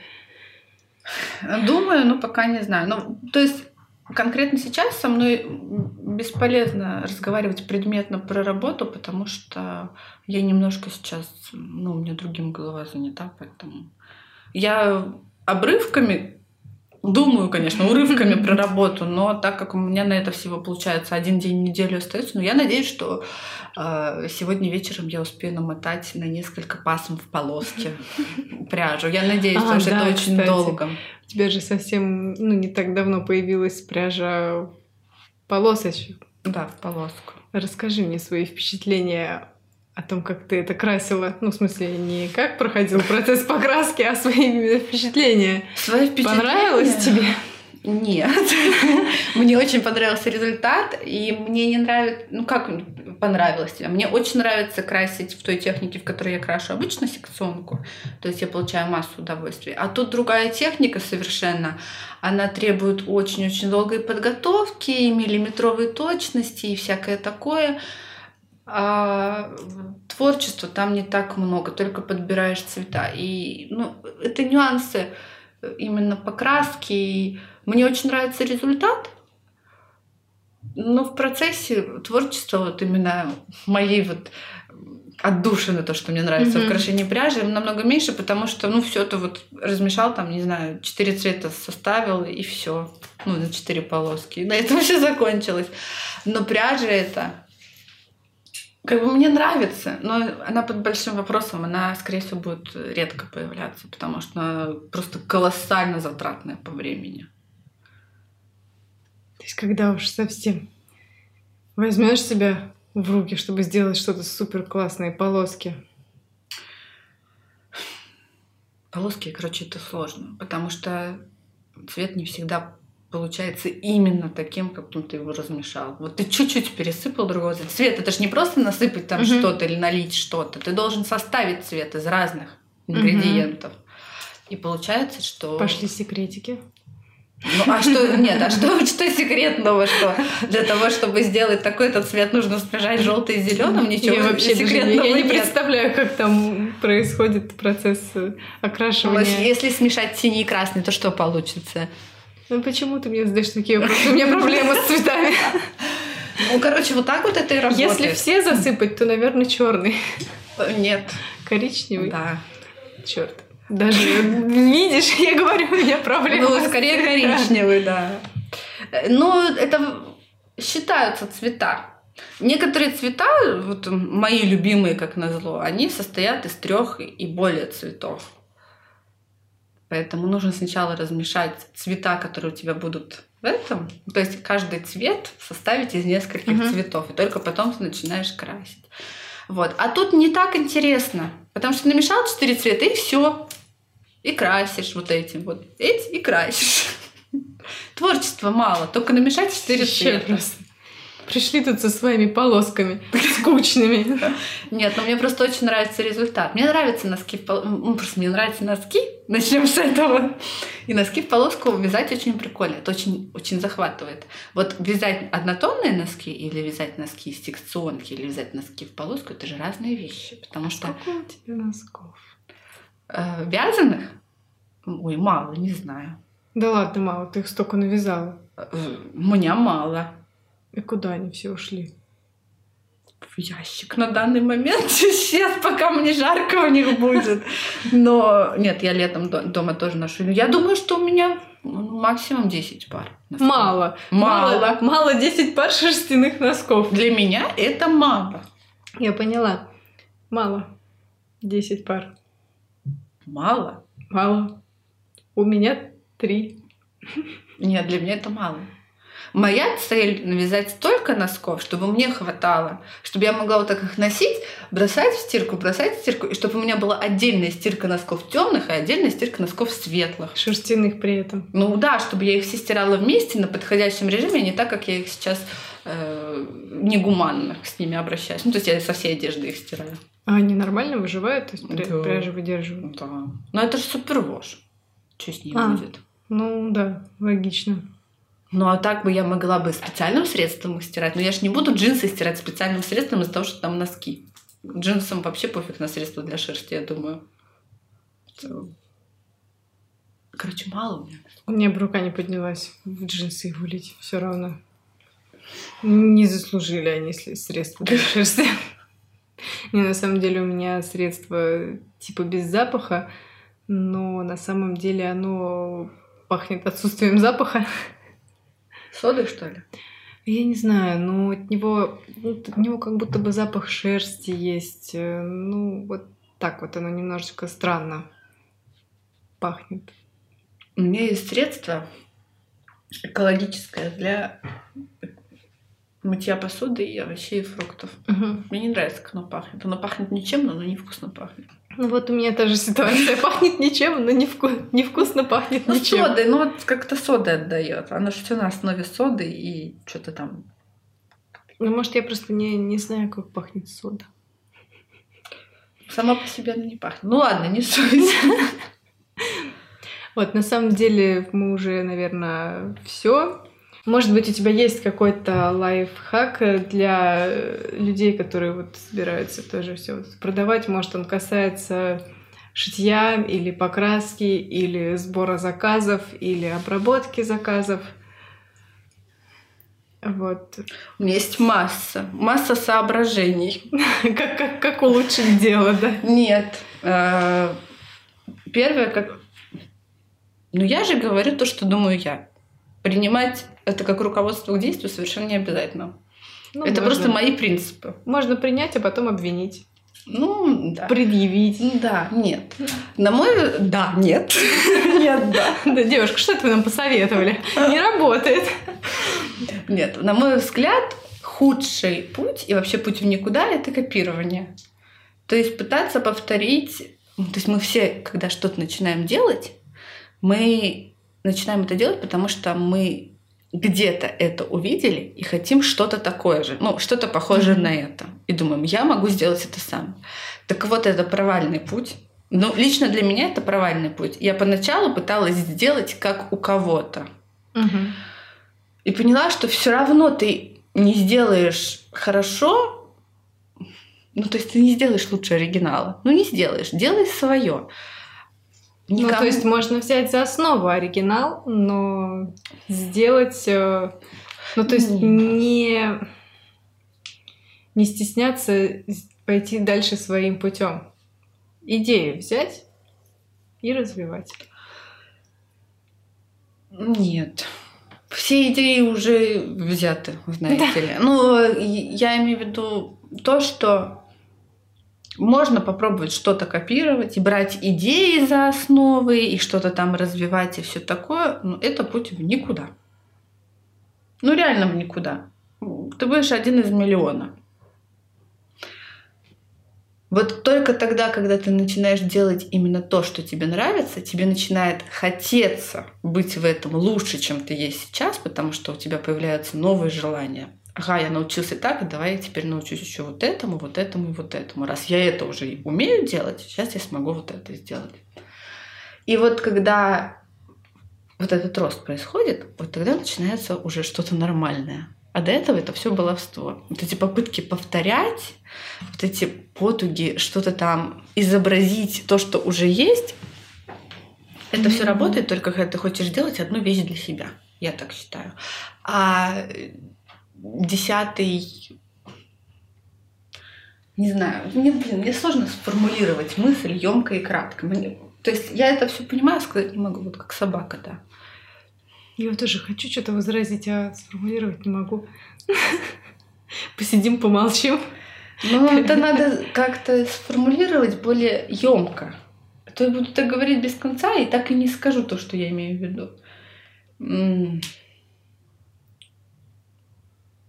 Думаю, но пока не знаю. Ну, то есть конкретно сейчас со мной бесполезно разговаривать предметно про работу, потому что я немножко сейчас, ну, у меня другим голова занята, поэтому я обрывками думаю, конечно, урывками <laughs> про работу, но так как у меня на это всего получается один день в неделю остается, но я надеюсь, что э, сегодня вечером я успею намотать на несколько пасм в полоске <laughs> пряжу. Я надеюсь, а, что да, это очень долго. У тебя же совсем, ну, не так давно появилась пряжа полосочек. Да, в полоску. Расскажи мне свои впечатления о том, как ты это красила. Ну, в смысле, не как проходил процесс покраски, а свои впечатления. Свои впечатления? Понравилось тебе? Нет. <laughs> мне очень понравился результат, и мне не нравится... Ну, как понравилось тебе? Мне очень нравится красить в той технике, в которой я крашу обычно секционку. То есть я получаю массу удовольствия. А тут другая техника совершенно. Она требует очень-очень долгой подготовки, миллиметровой точности и всякое такое. А творчества там не так много, только подбираешь цвета. И ну, это нюансы именно покраски. И мне очень нравится результат, но в процессе творчества, вот именно моей вот отдушины, то, что мне нравится mm-hmm. украшение пряжи, намного меньше, потому что, ну, все это вот размешал, там, не знаю, четыре цвета составил, и все. Ну, на четыре полоски. На этом <laughs> все закончилось. Но пряжа это как бы мне нравится, но она под большим вопросом, она, скорее всего, будет редко появляться, потому что она просто колоссально затратная по времени. То есть, когда уж совсем возьмешь себя в руки, чтобы сделать что-то супер классное, полоски. Полоски, короче, это сложно, потому что цвет не всегда получается именно таким, каким ты его размешал. Вот ты чуть-чуть пересыпал другого цвета. Цвет это же не просто насыпать там угу. что-то или налить что-то. Ты должен составить цвет из разных ингредиентов. Угу. И получается, что... Пошли секретики. Ну а что, нет, а что, <laughs> что секретного, что для того, чтобы сделать такой-то цвет, нужно смешать желтый с зеленым, ничего я вообще секретного даже, Я не нет. представляю, как там происходит процесс окрашивания. Ну, если смешать синий и красный, то что получится? Ну почему ты мне задаешь такие вопросы? У меня проблемы с цветами. Ну, короче, вот так вот это и работает. Если все засыпать, то, наверное, черный. Нет. Коричневый? Да. Черт. Даже видишь, я говорю, у меня проблемы. Ну, скорее коричневый, да. Но это считаются цвета. Некоторые цвета, вот мои любимые, как назло, они состоят из трех и более цветов. Поэтому нужно сначала размешать цвета, которые у тебя будут в этом. То есть каждый цвет составить из нескольких uh-huh. цветов, и только потом ты начинаешь красить. Вот. А тут не так интересно, потому что намешал четыре цвета и все. И красишь вот этим вот. Эти и красишь. <laughs> Творчества мало, только намешать четыре цвета. Просто. Пришли тут со своими полосками скучными. Нет, но мне просто очень нравится результат. Мне нравятся носки. Ну, просто мне нравятся носки. Начнем с этого. И носки в полоску вязать очень прикольно. Это очень, очень захватывает. Вот вязать однотонные носки или вязать носки из секционки или вязать носки в полоску, это же разные вещи. Потому что... Сколько у тебя носков? Э, вязаных? Ой, мало, не знаю. Да ладно, мало, ты их столько навязала. Э, меня мало. И куда они все ушли? В ящик на данный момент. <laughs> Сейчас, пока мне жарко у них будет. Но нет, я летом дома тоже ношу. Я думаю, что у меня ну, максимум 10 пар. Носков. Мало. Мало. Мало 10 пар шерстяных носков. Для меня это мало. Я поняла. Мало. 10 пар. Мало? Мало. У меня три. Нет, для меня это мало. Моя цель навязать столько носков, чтобы мне хватало, чтобы я могла вот так их носить, бросать в стирку, бросать в стирку, и чтобы у меня была отдельная стирка носков темных и отдельная стирка носков светлых. Шерстяных при этом. Ну да, чтобы я их все стирала вместе на подходящем режиме, а не так, как я их сейчас э, негуманно с ними обращаюсь. Ну, то есть я со всей одежды их стираю. А они нормально выживают? То есть да. пряжа выдерживают? Да. Ну это же супервош. Что с ней а, будет? Ну да, логично. Ну а так бы я могла бы специальным средством их стирать. Но я же не буду джинсы стирать специальным средством из-за того, что там носки. Джинсам вообще пофиг на средства для шерсти, я думаю. Короче, мало у меня. У меня бы рука не поднялась в джинсы их вылить. Все равно. Не заслужили они средства для <laughs> шерсти. Не, на самом деле у меня средство типа без запаха, но на самом деле оно пахнет отсутствием запаха. Содой, что ли? Я не знаю, но от него, ну, от него как будто бы запах шерсти есть. Э, ну, вот так вот оно немножечко странно пахнет. У меня есть средство экологическое для мытья посуды и овощей и фруктов. Угу. Мне не нравится, как оно пахнет. Оно пахнет ничем, но оно невкусно пахнет. Ну вот у меня та же ситуация. <laughs> Пахнет ничем, но невку... невкусно пахнет ну, ничем. Содой, ну вот как-то сода отдает. Оно же все на основе соды и что-то там. Ну, может, я просто не, не знаю, как пахнет сода. Сама по себе она не пахнет. Ну ладно, не суть. <laughs> Вот, на самом деле мы уже, наверное, все может быть, у тебя есть какой-то лайфхак для людей, которые вот собираются тоже все вот продавать. Может, он касается шитья или покраски, или сбора заказов, или обработки заказов. Вот. У меня есть масса, масса соображений. <laughs> как, как, как улучшить дело, да? Нет. Э, первое, как... Ну, я же говорю то, что думаю я. Принимать это как руководство к действию совершенно не обязательно. Ну, это можно. просто мои принципы. Можно принять, а потом обвинить. Ну, да. Предъявить. Да, нет. На мой... Да, нет. <laughs> Нет, да. Да, девушка, что это вы нам посоветовали? Не работает. Нет, на мой взгляд, худший путь и вообще путь в никуда — это копирование. То есть пытаться повторить... Ну, то есть мы все, когда что-то начинаем делать, мы начинаем это делать, потому что мы где-то это увидели и хотим что-то такое же, ну, что-то похожее mm-hmm. на это. И думаем, я могу сделать это сам. Так вот, это провальный путь. Ну, лично для меня это провальный путь. Я поначалу пыталась сделать как у кого-то. Mm-hmm. И поняла, что все равно ты не сделаешь хорошо, ну, то есть ты не сделаешь лучше оригинала. Ну, не сделаешь. Делай свое. Никому... Ну, то есть можно взять за основу оригинал, но сделать... Э, ну, то есть не, не стесняться пойти дальше своим путем. Идею взять и развивать. Нет. Все идеи уже взяты, знаете да. ли. Ну, я имею в виду то, что можно попробовать что-то копировать и брать идеи за основы и что-то там развивать и все такое, но это путь в никуда. Ну реально в никуда. Ты будешь один из миллиона. Вот только тогда, когда ты начинаешь делать именно то, что тебе нравится, тебе начинает хотеться быть в этом лучше, чем ты есть сейчас, потому что у тебя появляются новые желания ага, я научился так, давай я теперь научусь еще вот этому, вот этому и вот этому. Раз я это уже умею делать, сейчас я смогу вот это сделать. И вот когда вот этот рост происходит, вот тогда начинается уже что-то нормальное. А до этого это все баловство. Вот эти попытки повторять, вот эти потуги, что-то там изобразить, то, что уже есть, это все работает только когда ты хочешь сделать одну вещь для себя. Я так считаю. А десятый не знаю, мне, блин, мне сложно сформулировать мысль емко и кратко. Мне, то есть я это все понимаю, сказать не могу, вот как собака, да. Я тоже хочу что-то возразить, а сформулировать не могу. <laughs> Посидим, помолчим. <laughs> Ну, это надо как-то сформулировать более емко. А то я буду так говорить без конца и так и не скажу то, что я имею в виду.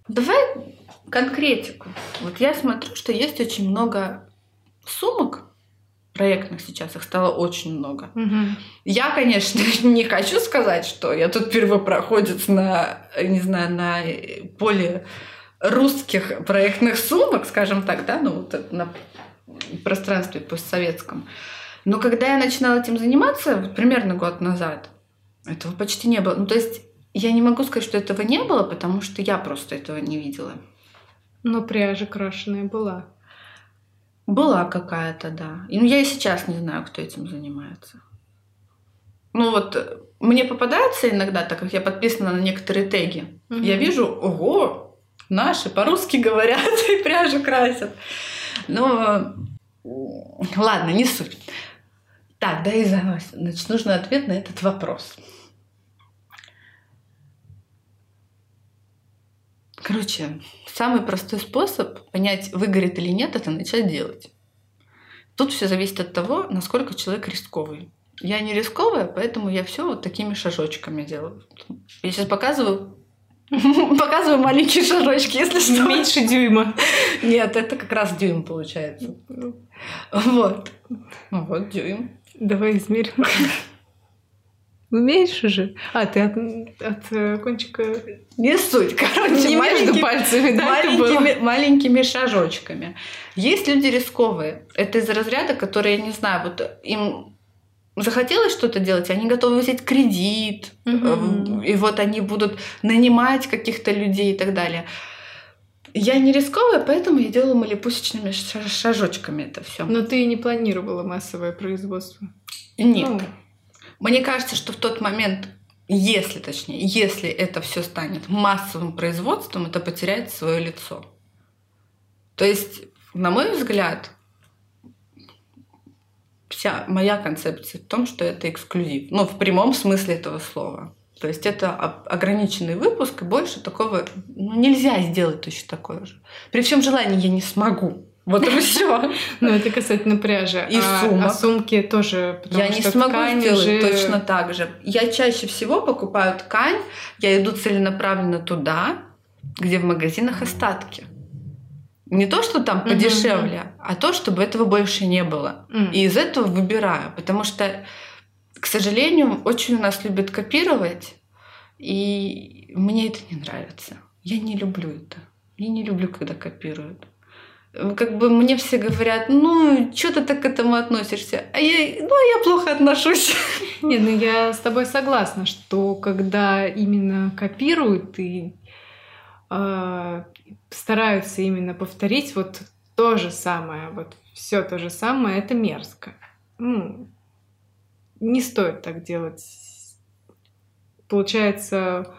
Давай конкретику. Вот я смотрю, что есть очень много сумок проектных сейчас, их стало очень много. Угу. Я, конечно, <laughs> не хочу сказать, что я тут первопроходец на, не знаю, на поле русских проектных сумок, скажем так, да, ну вот на пространстве постсоветском. Но когда я начинала этим заниматься, примерно год назад, этого почти не было. Ну, то есть я не могу сказать, что этого не было, потому что я просто этого не видела. Но пряжа крашеная была. Была какая-то, да. И, ну, я и сейчас не знаю, кто этим занимается. Ну вот, э, мне попадается иногда, так как я подписана на некоторые теги, угу. я вижу, ого, наши по-русски говорят <laughs> и пряжу красят. Но ладно, не суть. Так, да и Значит, нужно ответ на этот вопрос. Короче, самый простой способ понять, выгорит или нет, это начать делать. Тут все зависит от того, насколько человек рисковый. Я не рисковая, поэтому я все вот такими шажочками делаю. Я сейчас показываю <laughs> Показываю маленькие шажочки, если что. Меньше дюйма. Нет, это как раз дюйм получается. Вот. Ну вот, дюйм. Давай измерим. Ну, меньше же. А, ты от, от э, кончика... Не суть. Короче, не между пальцами, да, маленькими, маленькими шажочками. Есть люди рисковые. Это из разряда, которые, я не знаю, вот им захотелось что-то делать, они готовы взять кредит, угу. и вот они будут нанимать каких-то людей и так далее. Я не рисковая, поэтому я делала малипусечными шажочками это все. Но ты не планировала массовое производство? Нет. Ну, мне кажется, что в тот момент, если точнее, если это все станет массовым производством, это потеряет свое лицо. То есть, на мой взгляд, вся моя концепция в том, что это эксклюзив. Ну, в прямом смысле этого слова. То есть это ограниченный выпуск, и больше такого ну, нельзя сделать точно такое же. При всем желании я не смогу. Вот и все. Ну, это касательно пряжи. И а, сумок. А сумки тоже, Я не смогу сделать точно так же. Я чаще всего покупаю ткань, я иду целенаправленно туда, где в магазинах остатки. Не то, что там подешевле, а то, чтобы этого больше не было. И из этого выбираю. Потому что, к сожалению, очень у нас любят копировать, и мне это не нравится. Я не люблю это. Я не люблю, когда копируют как бы мне все говорят, ну, что ты так к этому относишься? А я, ну, я плохо отношусь. <laughs> Не, ну я с тобой согласна, что когда именно копируют и э, стараются именно повторить вот то же самое, вот все то же самое, это мерзко. Ну, не стоит так делать. Получается,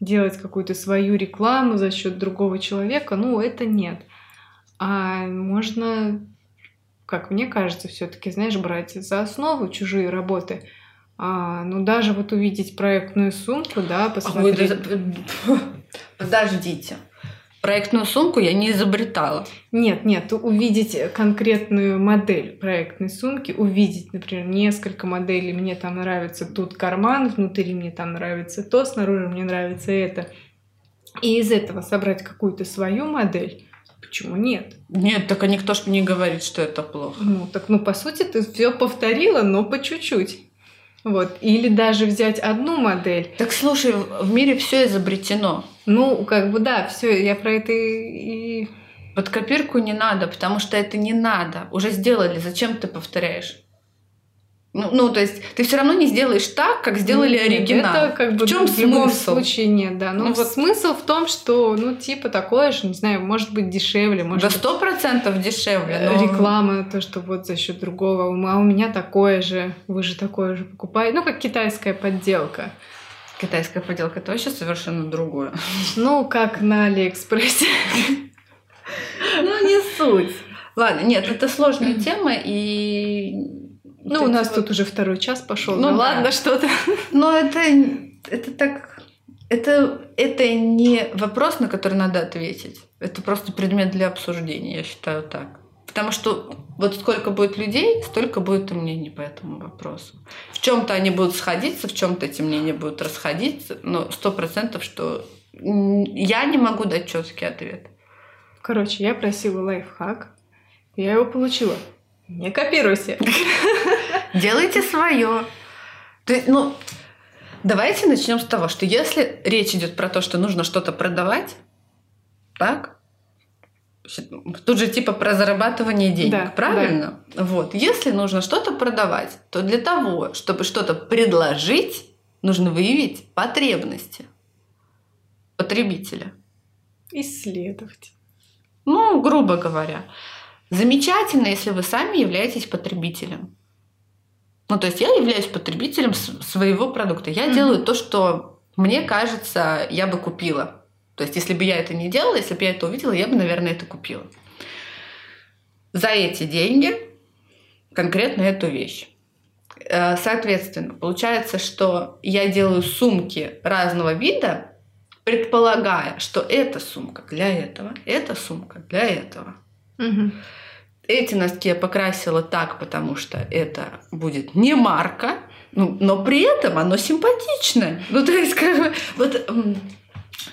делать какую-то свою рекламу за счет другого человека, ну, это нет. А можно, как мне кажется, все-таки, знаешь, брать за основу чужие работы. А, ну, даже вот увидеть проектную сумку, да, посмотреть... Подождите. Проектную сумку я не изобретала. Нет, нет, увидеть конкретную модель проектной сумки, увидеть, например, несколько моделей, мне там нравится тут карман, внутри мне там нравится то, снаружи мне нравится это. И из этого собрать какую-то свою модель, Почему нет? Нет, так а никто ж не говорит, что это плохо. Ну, так, ну, по сути, ты все повторила, но по чуть-чуть. Вот. Или даже взять одну модель. Так слушай, в мире все изобретено. Ну, как бы да, все, я про это и. Под копирку не надо, потому что это не надо. Уже сделали, зачем ты повторяешь? Ну, ну, то есть ты все равно не сделаешь так, как сделали нет, оригинал. Это как бы в чем в любом случае нет, да. Ну, ну вот смысл в том, что, ну, типа такое же, не знаю, может быть дешевле, может. Да сто процентов дешевле. Но... Реклама, то, что вот за счет другого, а у меня такое же, вы же такое же покупаете, ну как китайская подделка. Китайская подделка это вообще совершенно другое. Ну, как на Алиэкспрессе. <laughs> Ну, не суть. Ладно, нет, это сложная <clears throat> тема, и ну, у нас вот... тут уже второй час пошел. Ну, ну да. ладно, что-то. Но это, это так. Это, это не вопрос, на который надо ответить. Это просто предмет для обсуждения, я считаю так. Потому что вот сколько будет людей, столько будет и мнений по этому вопросу. В чем-то они будут сходиться, в чем-то эти мнения будут расходиться, но сто процентов, что я не могу дать четкий ответ. Короче, я просила лайфхак, я его получила. Не копируйся. <laughs> Делайте свое. ну, давайте начнем с того, что если речь идет про то, что нужно что-то продавать, так? Тут же типа про зарабатывание денег, да, правильно? Да. Вот. Если нужно что-то продавать, то для того, чтобы что-то предложить, нужно выявить потребности потребителя. Исследовать. Ну, грубо говоря. Замечательно, если вы сами являетесь потребителем. Ну, то есть я являюсь потребителем своего продукта. Я mm-hmm. делаю то, что мне кажется, я бы купила. То есть, если бы я это не делала, если бы я это увидела, я бы, наверное, это купила. За эти деньги конкретно эту вещь. Э, соответственно, получается, что я делаю сумки разного вида, предполагая, что эта сумка для этого, эта сумка для этого. Угу. Эти носки я покрасила так, потому что это будет не марка, ну, но при этом оно симпатичное. Ну, то есть, как бы, вот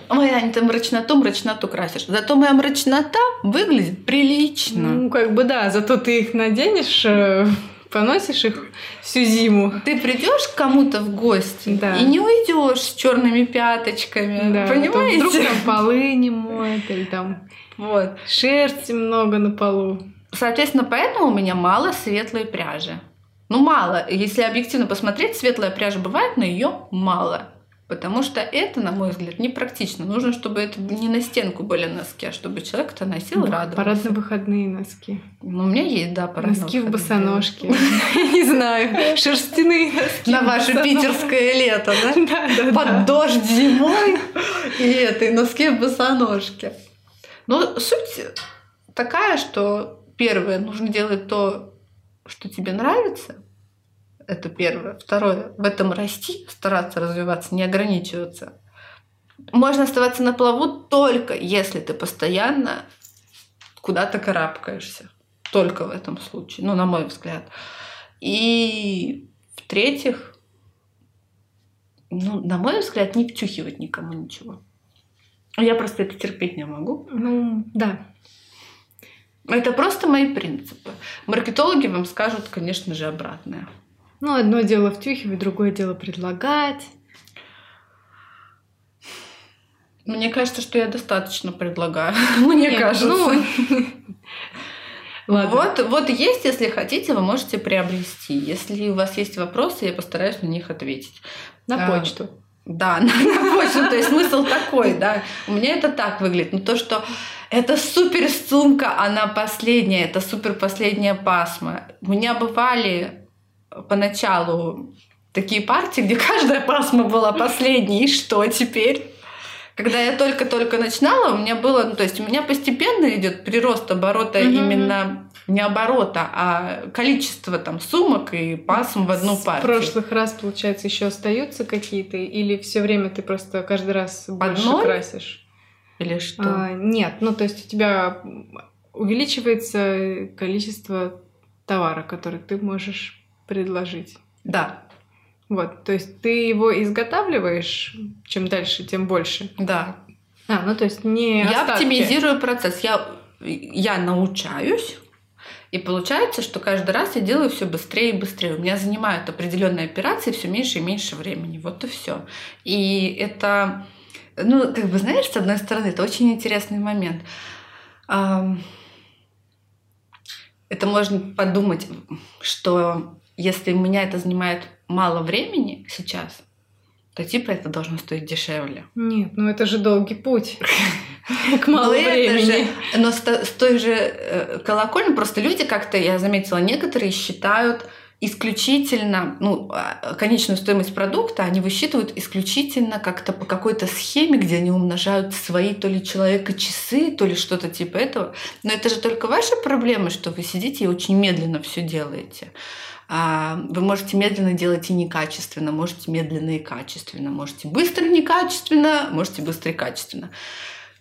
Ой, Аня, ты мрачноту, мрачноту красишь. Зато моя мрачнота выглядит прилично. Ну, как бы да, зато ты их наденешь, э, поносишь их всю зиму. Ты придешь к кому-то в гости да. и не уйдешь с черными пяточками. Да, понимаете? Вдруг там полы не моют, или там вот. шерсти много на полу. Соответственно, поэтому у меня мало светлой пряжи. Ну, мало. Если объективно посмотреть, светлая пряжа бывает, но ее мало. Потому что это, на мой взгляд, непрактично. Нужно, чтобы это не на стенку были носки, а чтобы человек это носил и радовался. Парадно-выходные носки. Ну, у меня есть, да, парадно Носки в босоножке. <laughs> Не знаю, шерстяные носки. На ваше питерское лето, да? <laughs> Под дождь зимой. И это, и носки в босоножке. Но суть такая, что Первое, нужно делать то, что тебе нравится. Это первое. Второе, в этом расти, стараться развиваться, не ограничиваться. Можно оставаться на плаву только если ты постоянно куда-то карабкаешься. Только в этом случае, ну, на мой взгляд. И в-третьих, ну, на мой взгляд, не втюхивать никому ничего. Я просто это терпеть не могу. Ну, да. Это просто мои принципы. Маркетологи вам скажут, конечно же, обратное. Ну, одно дело втюхивать, другое дело предлагать. Мне кажется, что я достаточно предлагаю. <laughs> Мне Нет, кажется. Ну... Ладно. Вот, вот есть, если хотите, вы можете приобрести. Если у вас есть вопросы, я постараюсь на них ответить. На а, почту. Да, <laughs> на почту. То есть смысл такой, да. У меня это так выглядит. Но то, что это супер сумка, она последняя, это супер последняя пасма. У меня бывали поначалу такие партии, где каждая пасма была последней, и что теперь? Когда я только-только начинала, у меня было, ну, то есть у меня постепенно идет прирост оборота mm-hmm. именно не оборота, а количество там сумок и пасм в одну партию. В прошлых раз, получается, еще остаются какие-то, или все время ты просто каждый раз больше Одной? красишь? Или что? А, нет, ну то есть у тебя увеличивается количество товара, который ты можешь предложить. Да. Вот, то есть ты его изготавливаешь, чем дальше, тем больше. Да. А, ну то есть не Я остатки. оптимизирую процесс. Я, я научаюсь, и получается, что каждый раз я делаю все быстрее и быстрее. У меня занимают определенные операции все меньше и меньше времени. Вот и все. И это ну, как бы, знаешь, с одной стороны, это очень интересный момент. Это можно подумать, что если у меня это занимает мало времени сейчас, то типа это должно стоить дешевле. Нет, ну это же долгий путь <laughs> к малому времени. Но с той же э, колокольни просто люди как-то, я заметила, некоторые считают исключительно, ну, а, конечную стоимость продукта они высчитывают исключительно как-то по какой-то схеме, где они умножают свои то ли человека часы, то ли что-то типа этого. Но это же только ваша проблема, что вы сидите и очень медленно все делаете. А, вы можете медленно делать и некачественно, можете медленно и качественно, можете быстро некачественно, можете быстро и качественно.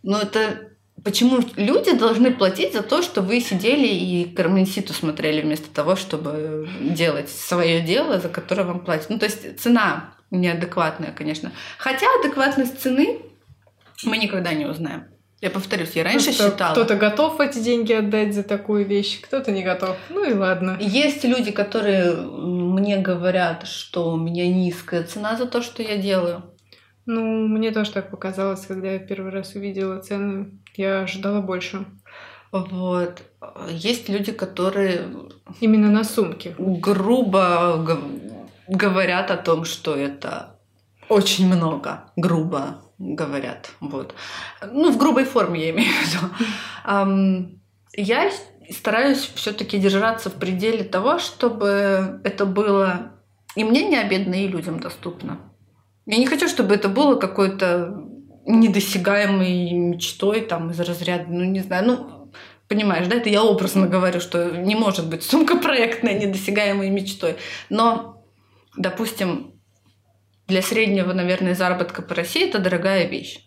Но это Почему люди должны платить за то, что вы сидели и Карменситу смотрели вместо того, чтобы делать свое дело, за которое вам платят? Ну, то есть цена неадекватная, конечно. Хотя адекватность цены мы никогда не узнаем. Я повторюсь, я раньше Просто считала. Кто-то готов эти деньги отдать за такую вещь, кто-то не готов. Ну и ладно. Есть люди, которые мне говорят, что у меня низкая цена за то, что я делаю. Ну, мне тоже так показалось, когда я первый раз увидела цены. Я ожидала больше. Вот. Есть люди, которые... Именно на сумке. Грубо говорят о том, что это очень много. Грубо говорят. Вот. Ну, в грубой форме я имею в виду. Я стараюсь все-таки держаться в пределе того, чтобы это было и мне не обидно, и людям доступно. Я не хочу, чтобы это было какой-то недосягаемой мечтой там из разряда, ну не знаю, ну понимаешь, да, это я образно говорю, что не может быть сумка проектная недосягаемой мечтой. Но, допустим, для среднего, наверное, заработка по России это дорогая вещь.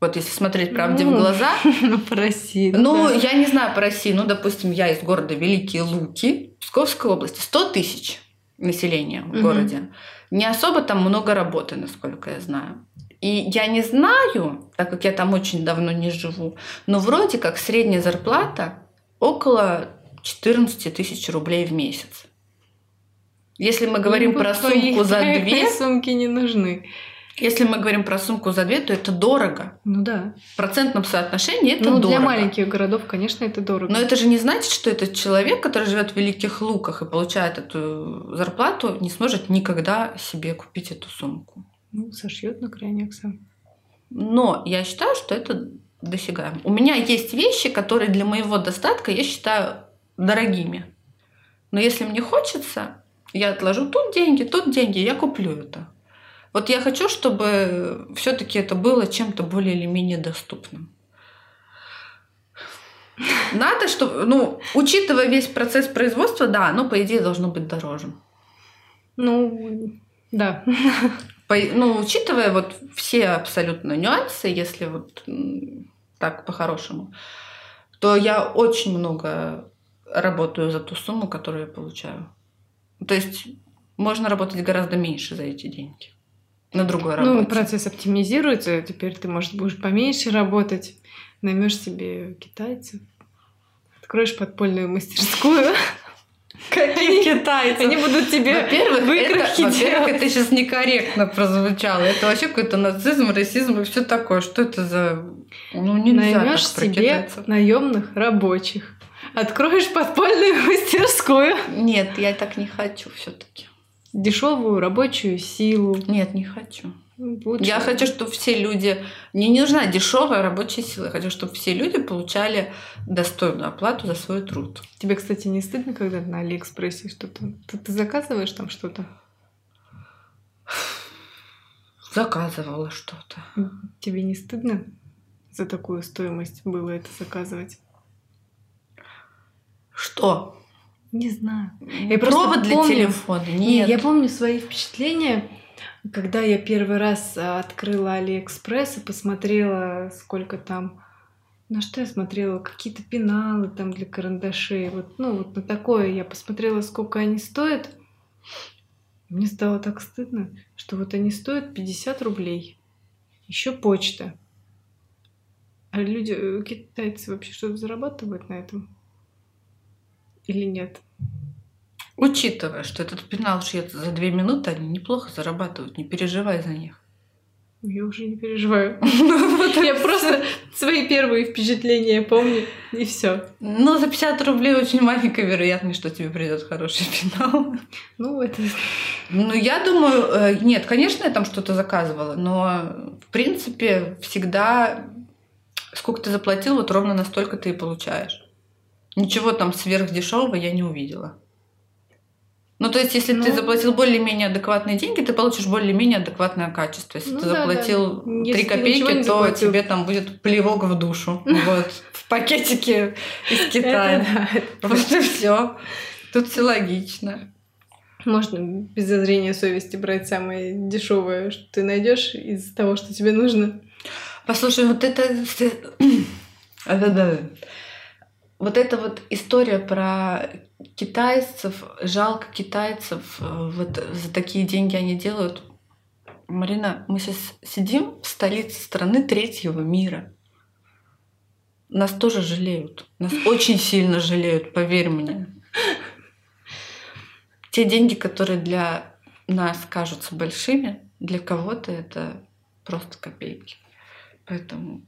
Вот если смотреть правде ну, в глаза. <laughs> Ну, по России. Ну, да. я не знаю по России. Ну, допустим, я из города Великие Луки, Псковской области. 100 тысяч населения в угу. городе не особо там много работы, насколько я знаю. И я не знаю, так как я там очень давно не живу, но вроде как средняя зарплата около 14 тысяч рублей в месяц. Если мы говорим ну, про сумку за <laughs> две... сумки не нужны. Если мы говорим про сумку за две, то это дорого. Ну да. В процентном соотношении это ну, дорого. Для маленьких городов, конечно, это дорого. Но это же не значит, что этот человек, который живет в Великих Луках и получает эту зарплату, не сможет никогда себе купить эту сумку. Ну, сошьет на крайняк сам. Но я считаю, что это досягаемо. У меня есть вещи, которые для моего достатка я считаю дорогими. Но если мне хочется, я отложу тут деньги, тут деньги, я куплю это. Вот я хочу, чтобы все-таки это было чем-то более или менее доступным. Надо, чтобы, ну, учитывая весь процесс производства, да, оно, по идее, должно быть дороже. Ну, да. По, ну, учитывая вот все абсолютно нюансы, если вот так по-хорошему, то я очень много работаю за ту сумму, которую я получаю. То есть можно работать гораздо меньше за эти деньги на другой ну, работе. Ну, процесс оптимизируется, теперь ты, может, будешь поменьше работать, наймешь себе китайцев, откроешь подпольную мастерскую. <laughs> Каких китайцев? Они будут тебе во-первых, это, во-первых, это сейчас некорректно прозвучало. Это вообще какой-то нацизм, расизм и все такое. Что это за... Ну, нельзя Наймешь себе наемных рабочих. Откроешь подпольную мастерскую. Нет, я так не хочу все-таки дешевую рабочую силу. Нет, не хочу. Лучше. Я хочу, чтобы все люди... Мне не нужна дешевая рабочая сила. Я хочу, чтобы все люди получали достойную оплату за свой труд. Тебе, кстати, не стыдно, когда на Алиэкспрессе что-то... Ты, ты заказываешь там что-то? Заказывала что-то. Тебе не стыдно за такую стоимость было это заказывать? Что? Не знаю. Я Провод для помню, телефона? Нет. Я помню свои впечатления, когда я первый раз а, открыла Алиэкспресс и посмотрела, сколько там... На что я смотрела? Какие-то пеналы там для карандашей. Вот, ну, вот на такое я посмотрела, сколько они стоят. Мне стало так стыдно, что вот они стоят 50 рублей. Еще почта. А люди, э, китайцы вообще что-то зарабатывают на этом? Или нет? Учитывая, что этот пенал шьет за две минуты, они неплохо зарабатывают, не переживай за них. Я уже не переживаю. <laughs> Я просто свои первые впечатления помню, и все. Ну, за 50 рублей очень маленькая вероятность, что тебе придет хороший <laughs> финал. Ну, это... Ну, я думаю, э, нет, конечно, я там что-то заказывала, но, в принципе, всегда сколько ты заплатил, вот ровно настолько ты и получаешь. Ничего там сверхдешевого я не увидела. Ну, то есть, если ну, ты заплатил более-менее адекватные деньги, ты получишь более-менее адекватное качество. Если ну, ты заплатил да, 3 копейки, то заплатил. тебе там будет плевок в душу. <laughs> Вот, в пакетике из Китая. Вот и все. Тут все логично. Можно без зазрения совести брать самое дешевое, что ты найдешь из того, что тебе нужно. Послушай, вот это... <clears throat> Вот эта вот история про китайцев, жалко китайцев, э, вот за такие деньги они делают. Марина, мы сейчас сидим в столице страны третьего мира. Нас тоже жалеют. Нас <laughs> очень сильно жалеют, поверь мне. Те деньги, которые для нас кажутся большими, для кого-то это просто копейки. Поэтому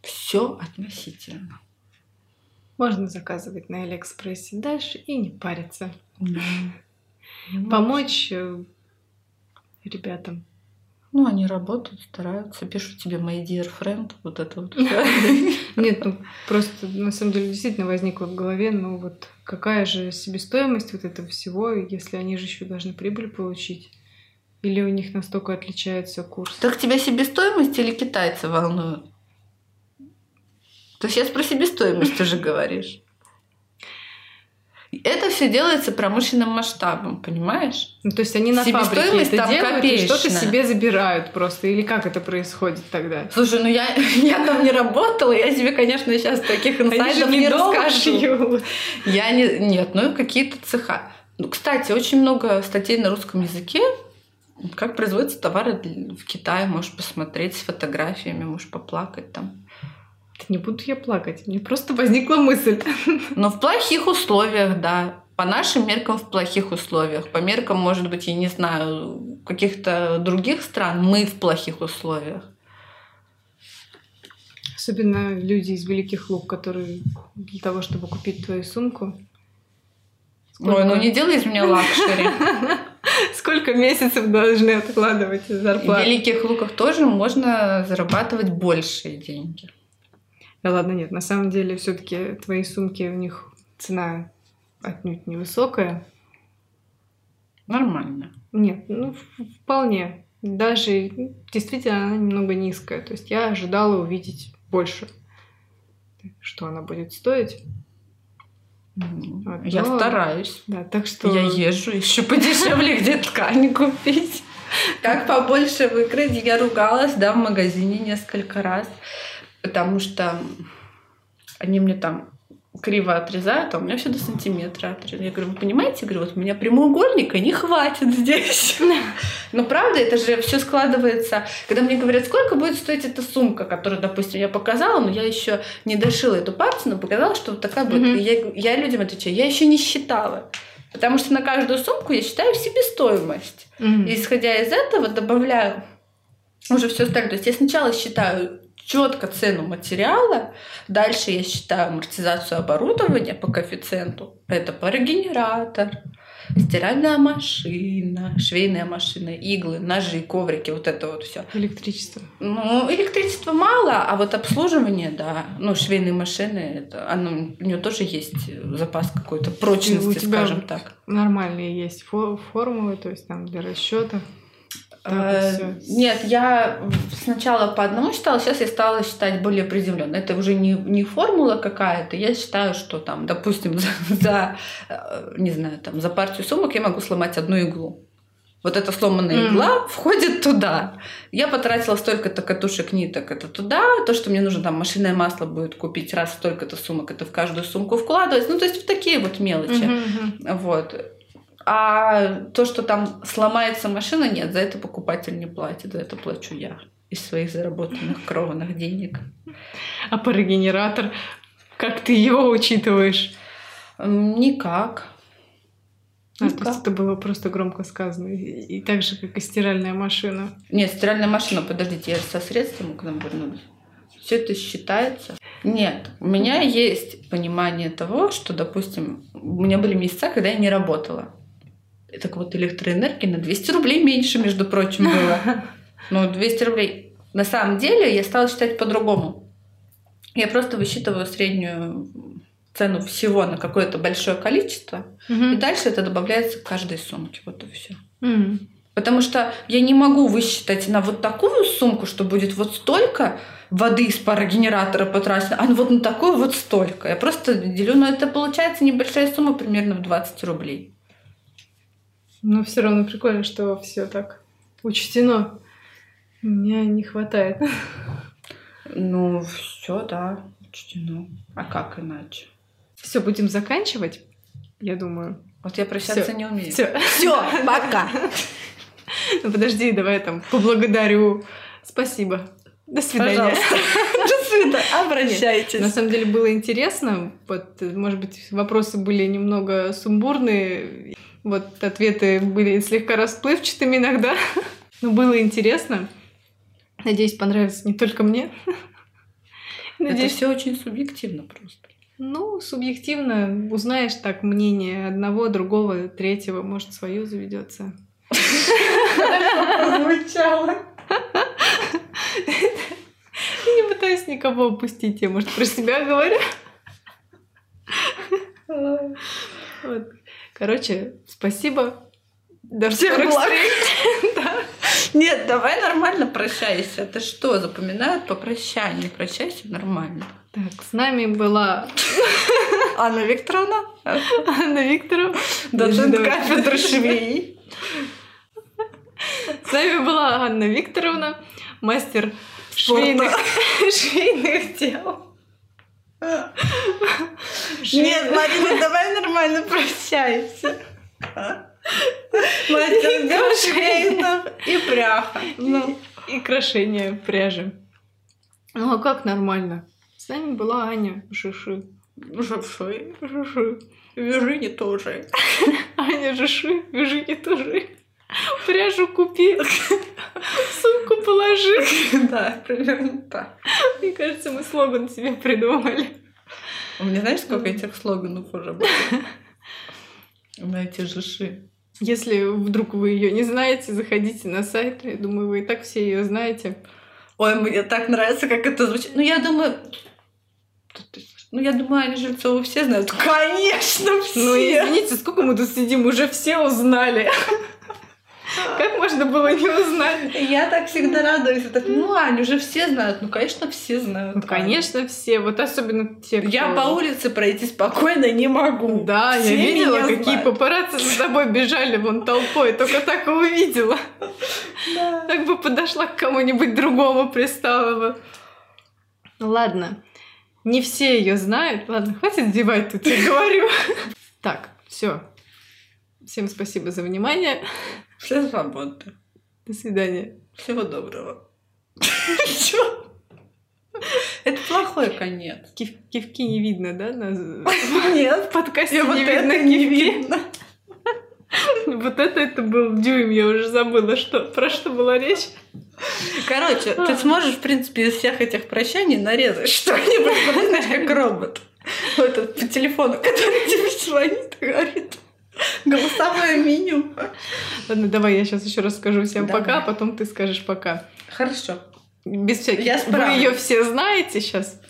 все относительно. Можно заказывать на Алиэкспрессе дальше и не париться. <laughs> Помочь э, ребятам. Ну, они работают, стараются, пишут тебе my dear friend, вот это вот. <laughs> Нет, ну <laughs> просто на самом деле действительно возникло в голове, ну вот какая же себестоимость вот этого всего, если они же еще должны прибыль получить? Или у них настолько отличается курс? Так тебя себестоимость или китайцы волнуют? То сейчас про себестоимость уже говоришь. Это все делается промышленным масштабом, понимаешь? Ну, то есть они на фабрике это там делают и что-то себе забирают просто. Или как это происходит тогда? Слушай, ну я, <laughs> я там не работала, я тебе, конечно, сейчас таких инсайдов не расскажу. Я не... Нет, ну какие-то цеха. Ну, кстати, очень много статей на русском языке, как производятся товары в Китае, можешь посмотреть с фотографиями, можешь поплакать там. Не буду я плакать, мне просто возникла мысль. Но в плохих условиях, да. По нашим меркам в плохих условиях. По меркам, может быть, я не знаю, каких-то других стран мы в плохих условиях. Особенно люди из Великих Луг, которые для того, чтобы купить твою сумку... Сколько... Ой, ну не делай из меня luxury. <laughs> Сколько месяцев должны откладывать из зарплаты? В Великих Луках тоже можно зарабатывать большие деньги. Да ладно, нет, на самом деле все-таки твои сумки, у них цена отнюдь невысокая. Нормально. Нет, ну вполне. Даже действительно она немного низкая. То есть я ожидала увидеть больше, что она будет стоить. Вот, я но... стараюсь. Да, так что... Я езжу еще подешевле, где ткань купить. Как побольше выиграть. Я ругалась, да, в магазине несколько раз потому что они мне там криво отрезают, а у меня все до сантиметра отрезают. Я говорю, вы понимаете, я говорю, вот у меня прямоугольника не хватит здесь. <laughs> Но правда, это же все складывается. Когда мне говорят, сколько будет стоить эта сумка, которую, допустим, я показала, но я еще не дошила эту партию, но показала, что вот такая будет. И я, я людям отвечаю, я еще не считала. Потому что на каждую сумку я считаю себестоимость. И исходя из этого добавляю уже все остальное. То есть я сначала считаю четко цену материала. Дальше я считаю амортизацию оборудования по коэффициенту. Это парогенератор, стиральная машина, швейная машина, иглы, ножи, коврики, вот это вот все. Электричество. Ну, электричества мало, а вот обслуживание, да. Ну, швейные машины, это, оно, у нее тоже есть запас какой-то прочности, у тебя скажем так. Нормальные есть формулы, то есть там для расчета. Э, нет, я сначала по одному считала, сейчас я стала считать более приземленно. Это уже не, не формула какая-то. Я считаю, что там, допустим, <laughs> за, за, э, не знаю, там, за партию сумок я могу сломать одну иглу. Вот эта сломанная mm. игла входит туда. Я потратила столько-то катушек ниток, это туда. То, что мне нужно там машинное масло будет купить раз столько-то сумок, это в каждую сумку вкладывать. Ну, то есть в такие вот мелочи. Mm-hmm. Вот. А то, что там сломается машина, нет, за это покупатель не платит, за это плачу я из своих заработанных кровных денег. А парогенератор, как ты его учитываешь? Никак. А, ну, то есть это было просто громко сказано. И, и так же, как и стиральная машина. Нет, стиральная машина, подождите, я со средством к нам вернулась. Все это считается. Нет, у меня есть понимание того, что, допустим, у меня были месяца, когда я не работала. Так вот, электроэнергии на 200 рублей меньше, между прочим, было. <laughs> Ну, 200 рублей. На самом деле, я стала считать по-другому. Я просто высчитываю среднюю цену всего на какое-то большое количество, угу. и дальше это добавляется к каждой сумке. Вот и все. Угу. Потому что я не могу высчитать на вот такую сумку, что будет вот столько воды из парогенератора потрачено, а вот на такую вот столько. Я просто делю, но это получается небольшая сумма, примерно в 20 рублей. Но все равно прикольно, что все так учтено. Мне не хватает. Ну, все, да, учтено. А как иначе? Все, будем заканчивать, я думаю. Вот я прощаться Всё. не умею. Все, все, пока. <laughs> Ну подожди, давай там поблагодарю. Спасибо. До свидания. <laughs> До свидания. Обращайтесь. На самом деле было интересно. Вот, может быть, вопросы были немного сумбурные. Вот ответы были слегка расплывчатыми иногда. <laughs> Но было интересно. Надеюсь, понравится не только мне. <laughs> Надеюсь, Это все очень субъективно просто. Ну, субъективно узнаешь так мнение одного, другого, третьего, может, свое заведется. Звучало. Я не пытаюсь никого опустить, я, может, про себя говорю. Вот. Короче, спасибо. До всех благ. <laughs> Нет, давай нормально прощайся. Ты что, запоминают по прощанию? Прощайся нормально. Так, с нами была <laughs> Анна Викторовна. Анна Викторовна. Доцент кафедры швей. С нами была Анна Викторовна, мастер швейных, <laughs> швейных дел. Нет, Марина, давай нормально прощайся. Мастер швейных и пряха. Ну, и крошение пряжи. Ну а как нормально? С нами была Аня Жиши. Жиши. Жиши. Вяжи тоже. <laughs> Аня Жиши, вяжи тоже. Пряжу купи, сумку положи. <laughs> Да, примерно так. Мне кажется, мы слоган себе придумали. У меня знаешь, сколько этих слоганов уже было? <laughs> На эти жиши. Если вдруг вы ее не знаете, заходите на сайт. Я думаю, вы и так все ее знаете. Ой, мне так нравится, как это звучит. Ну, я думаю, ну, я думаю, Аню Жильцову все знают. Конечно, все! Ну, извините, сколько мы тут сидим, уже все узнали. Как можно было не узнать? Я так всегда радуюсь. Так, ну, Ань, уже все знают. Ну, конечно, все знают. Ну, конечно, все. Вот особенно те, кто... Я по улице пройти спокойно не могу. Да, все я видела, какие знают. папарацци за тобой бежали вон толпой. Только так и увидела. Да. Так бы подошла к кому-нибудь другому, пристала бы. Ладно. Не все ее знают. Ладно, хватит девать тут, я говорю. Так, все. Всем спасибо за внимание. Все свободны. До свидания. Всего доброго. Чё? Это плохой конец. Кив кивки не видно, да? На... Нет. В подкасте не видно не видно. Вот это это был дюйм, я уже забыла, что про что была речь. Короче, ты сможешь, в принципе, из всех этих прощаний нарезать что-нибудь, знаешь, как робот. Вот этот по телефону, который тебе звонит, говорит. Голосовое меню. Ладно, давай я сейчас еще раз скажу всем давай. пока, а потом ты скажешь пока. Хорошо. Без всяких. Я Вы ее все знаете сейчас.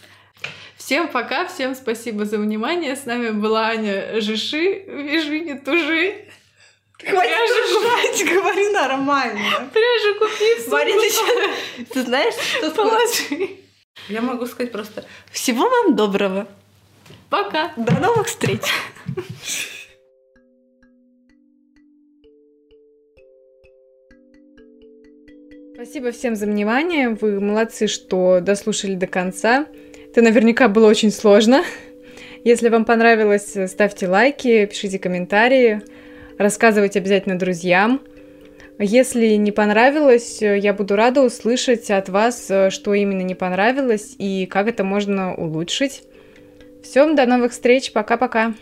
Всем пока, всем спасибо за внимание. С нами была Аня Жиши. Вяжи, не тужи. Хватит Пряжу <laughs> говори нормально. Пряжу купи в Марина, ты, ты знаешь, что Положи. Я могу сказать просто всего вам доброго. Пока. До новых встреч. <laughs> Спасибо всем за внимание. Вы молодцы, что дослушали до конца. Это наверняка было очень сложно. Если вам понравилось, ставьте лайки, пишите комментарии, рассказывайте обязательно друзьям. Если не понравилось, я буду рада услышать от вас, что именно не понравилось и как это можно улучшить. Всем до новых встреч, пока-пока.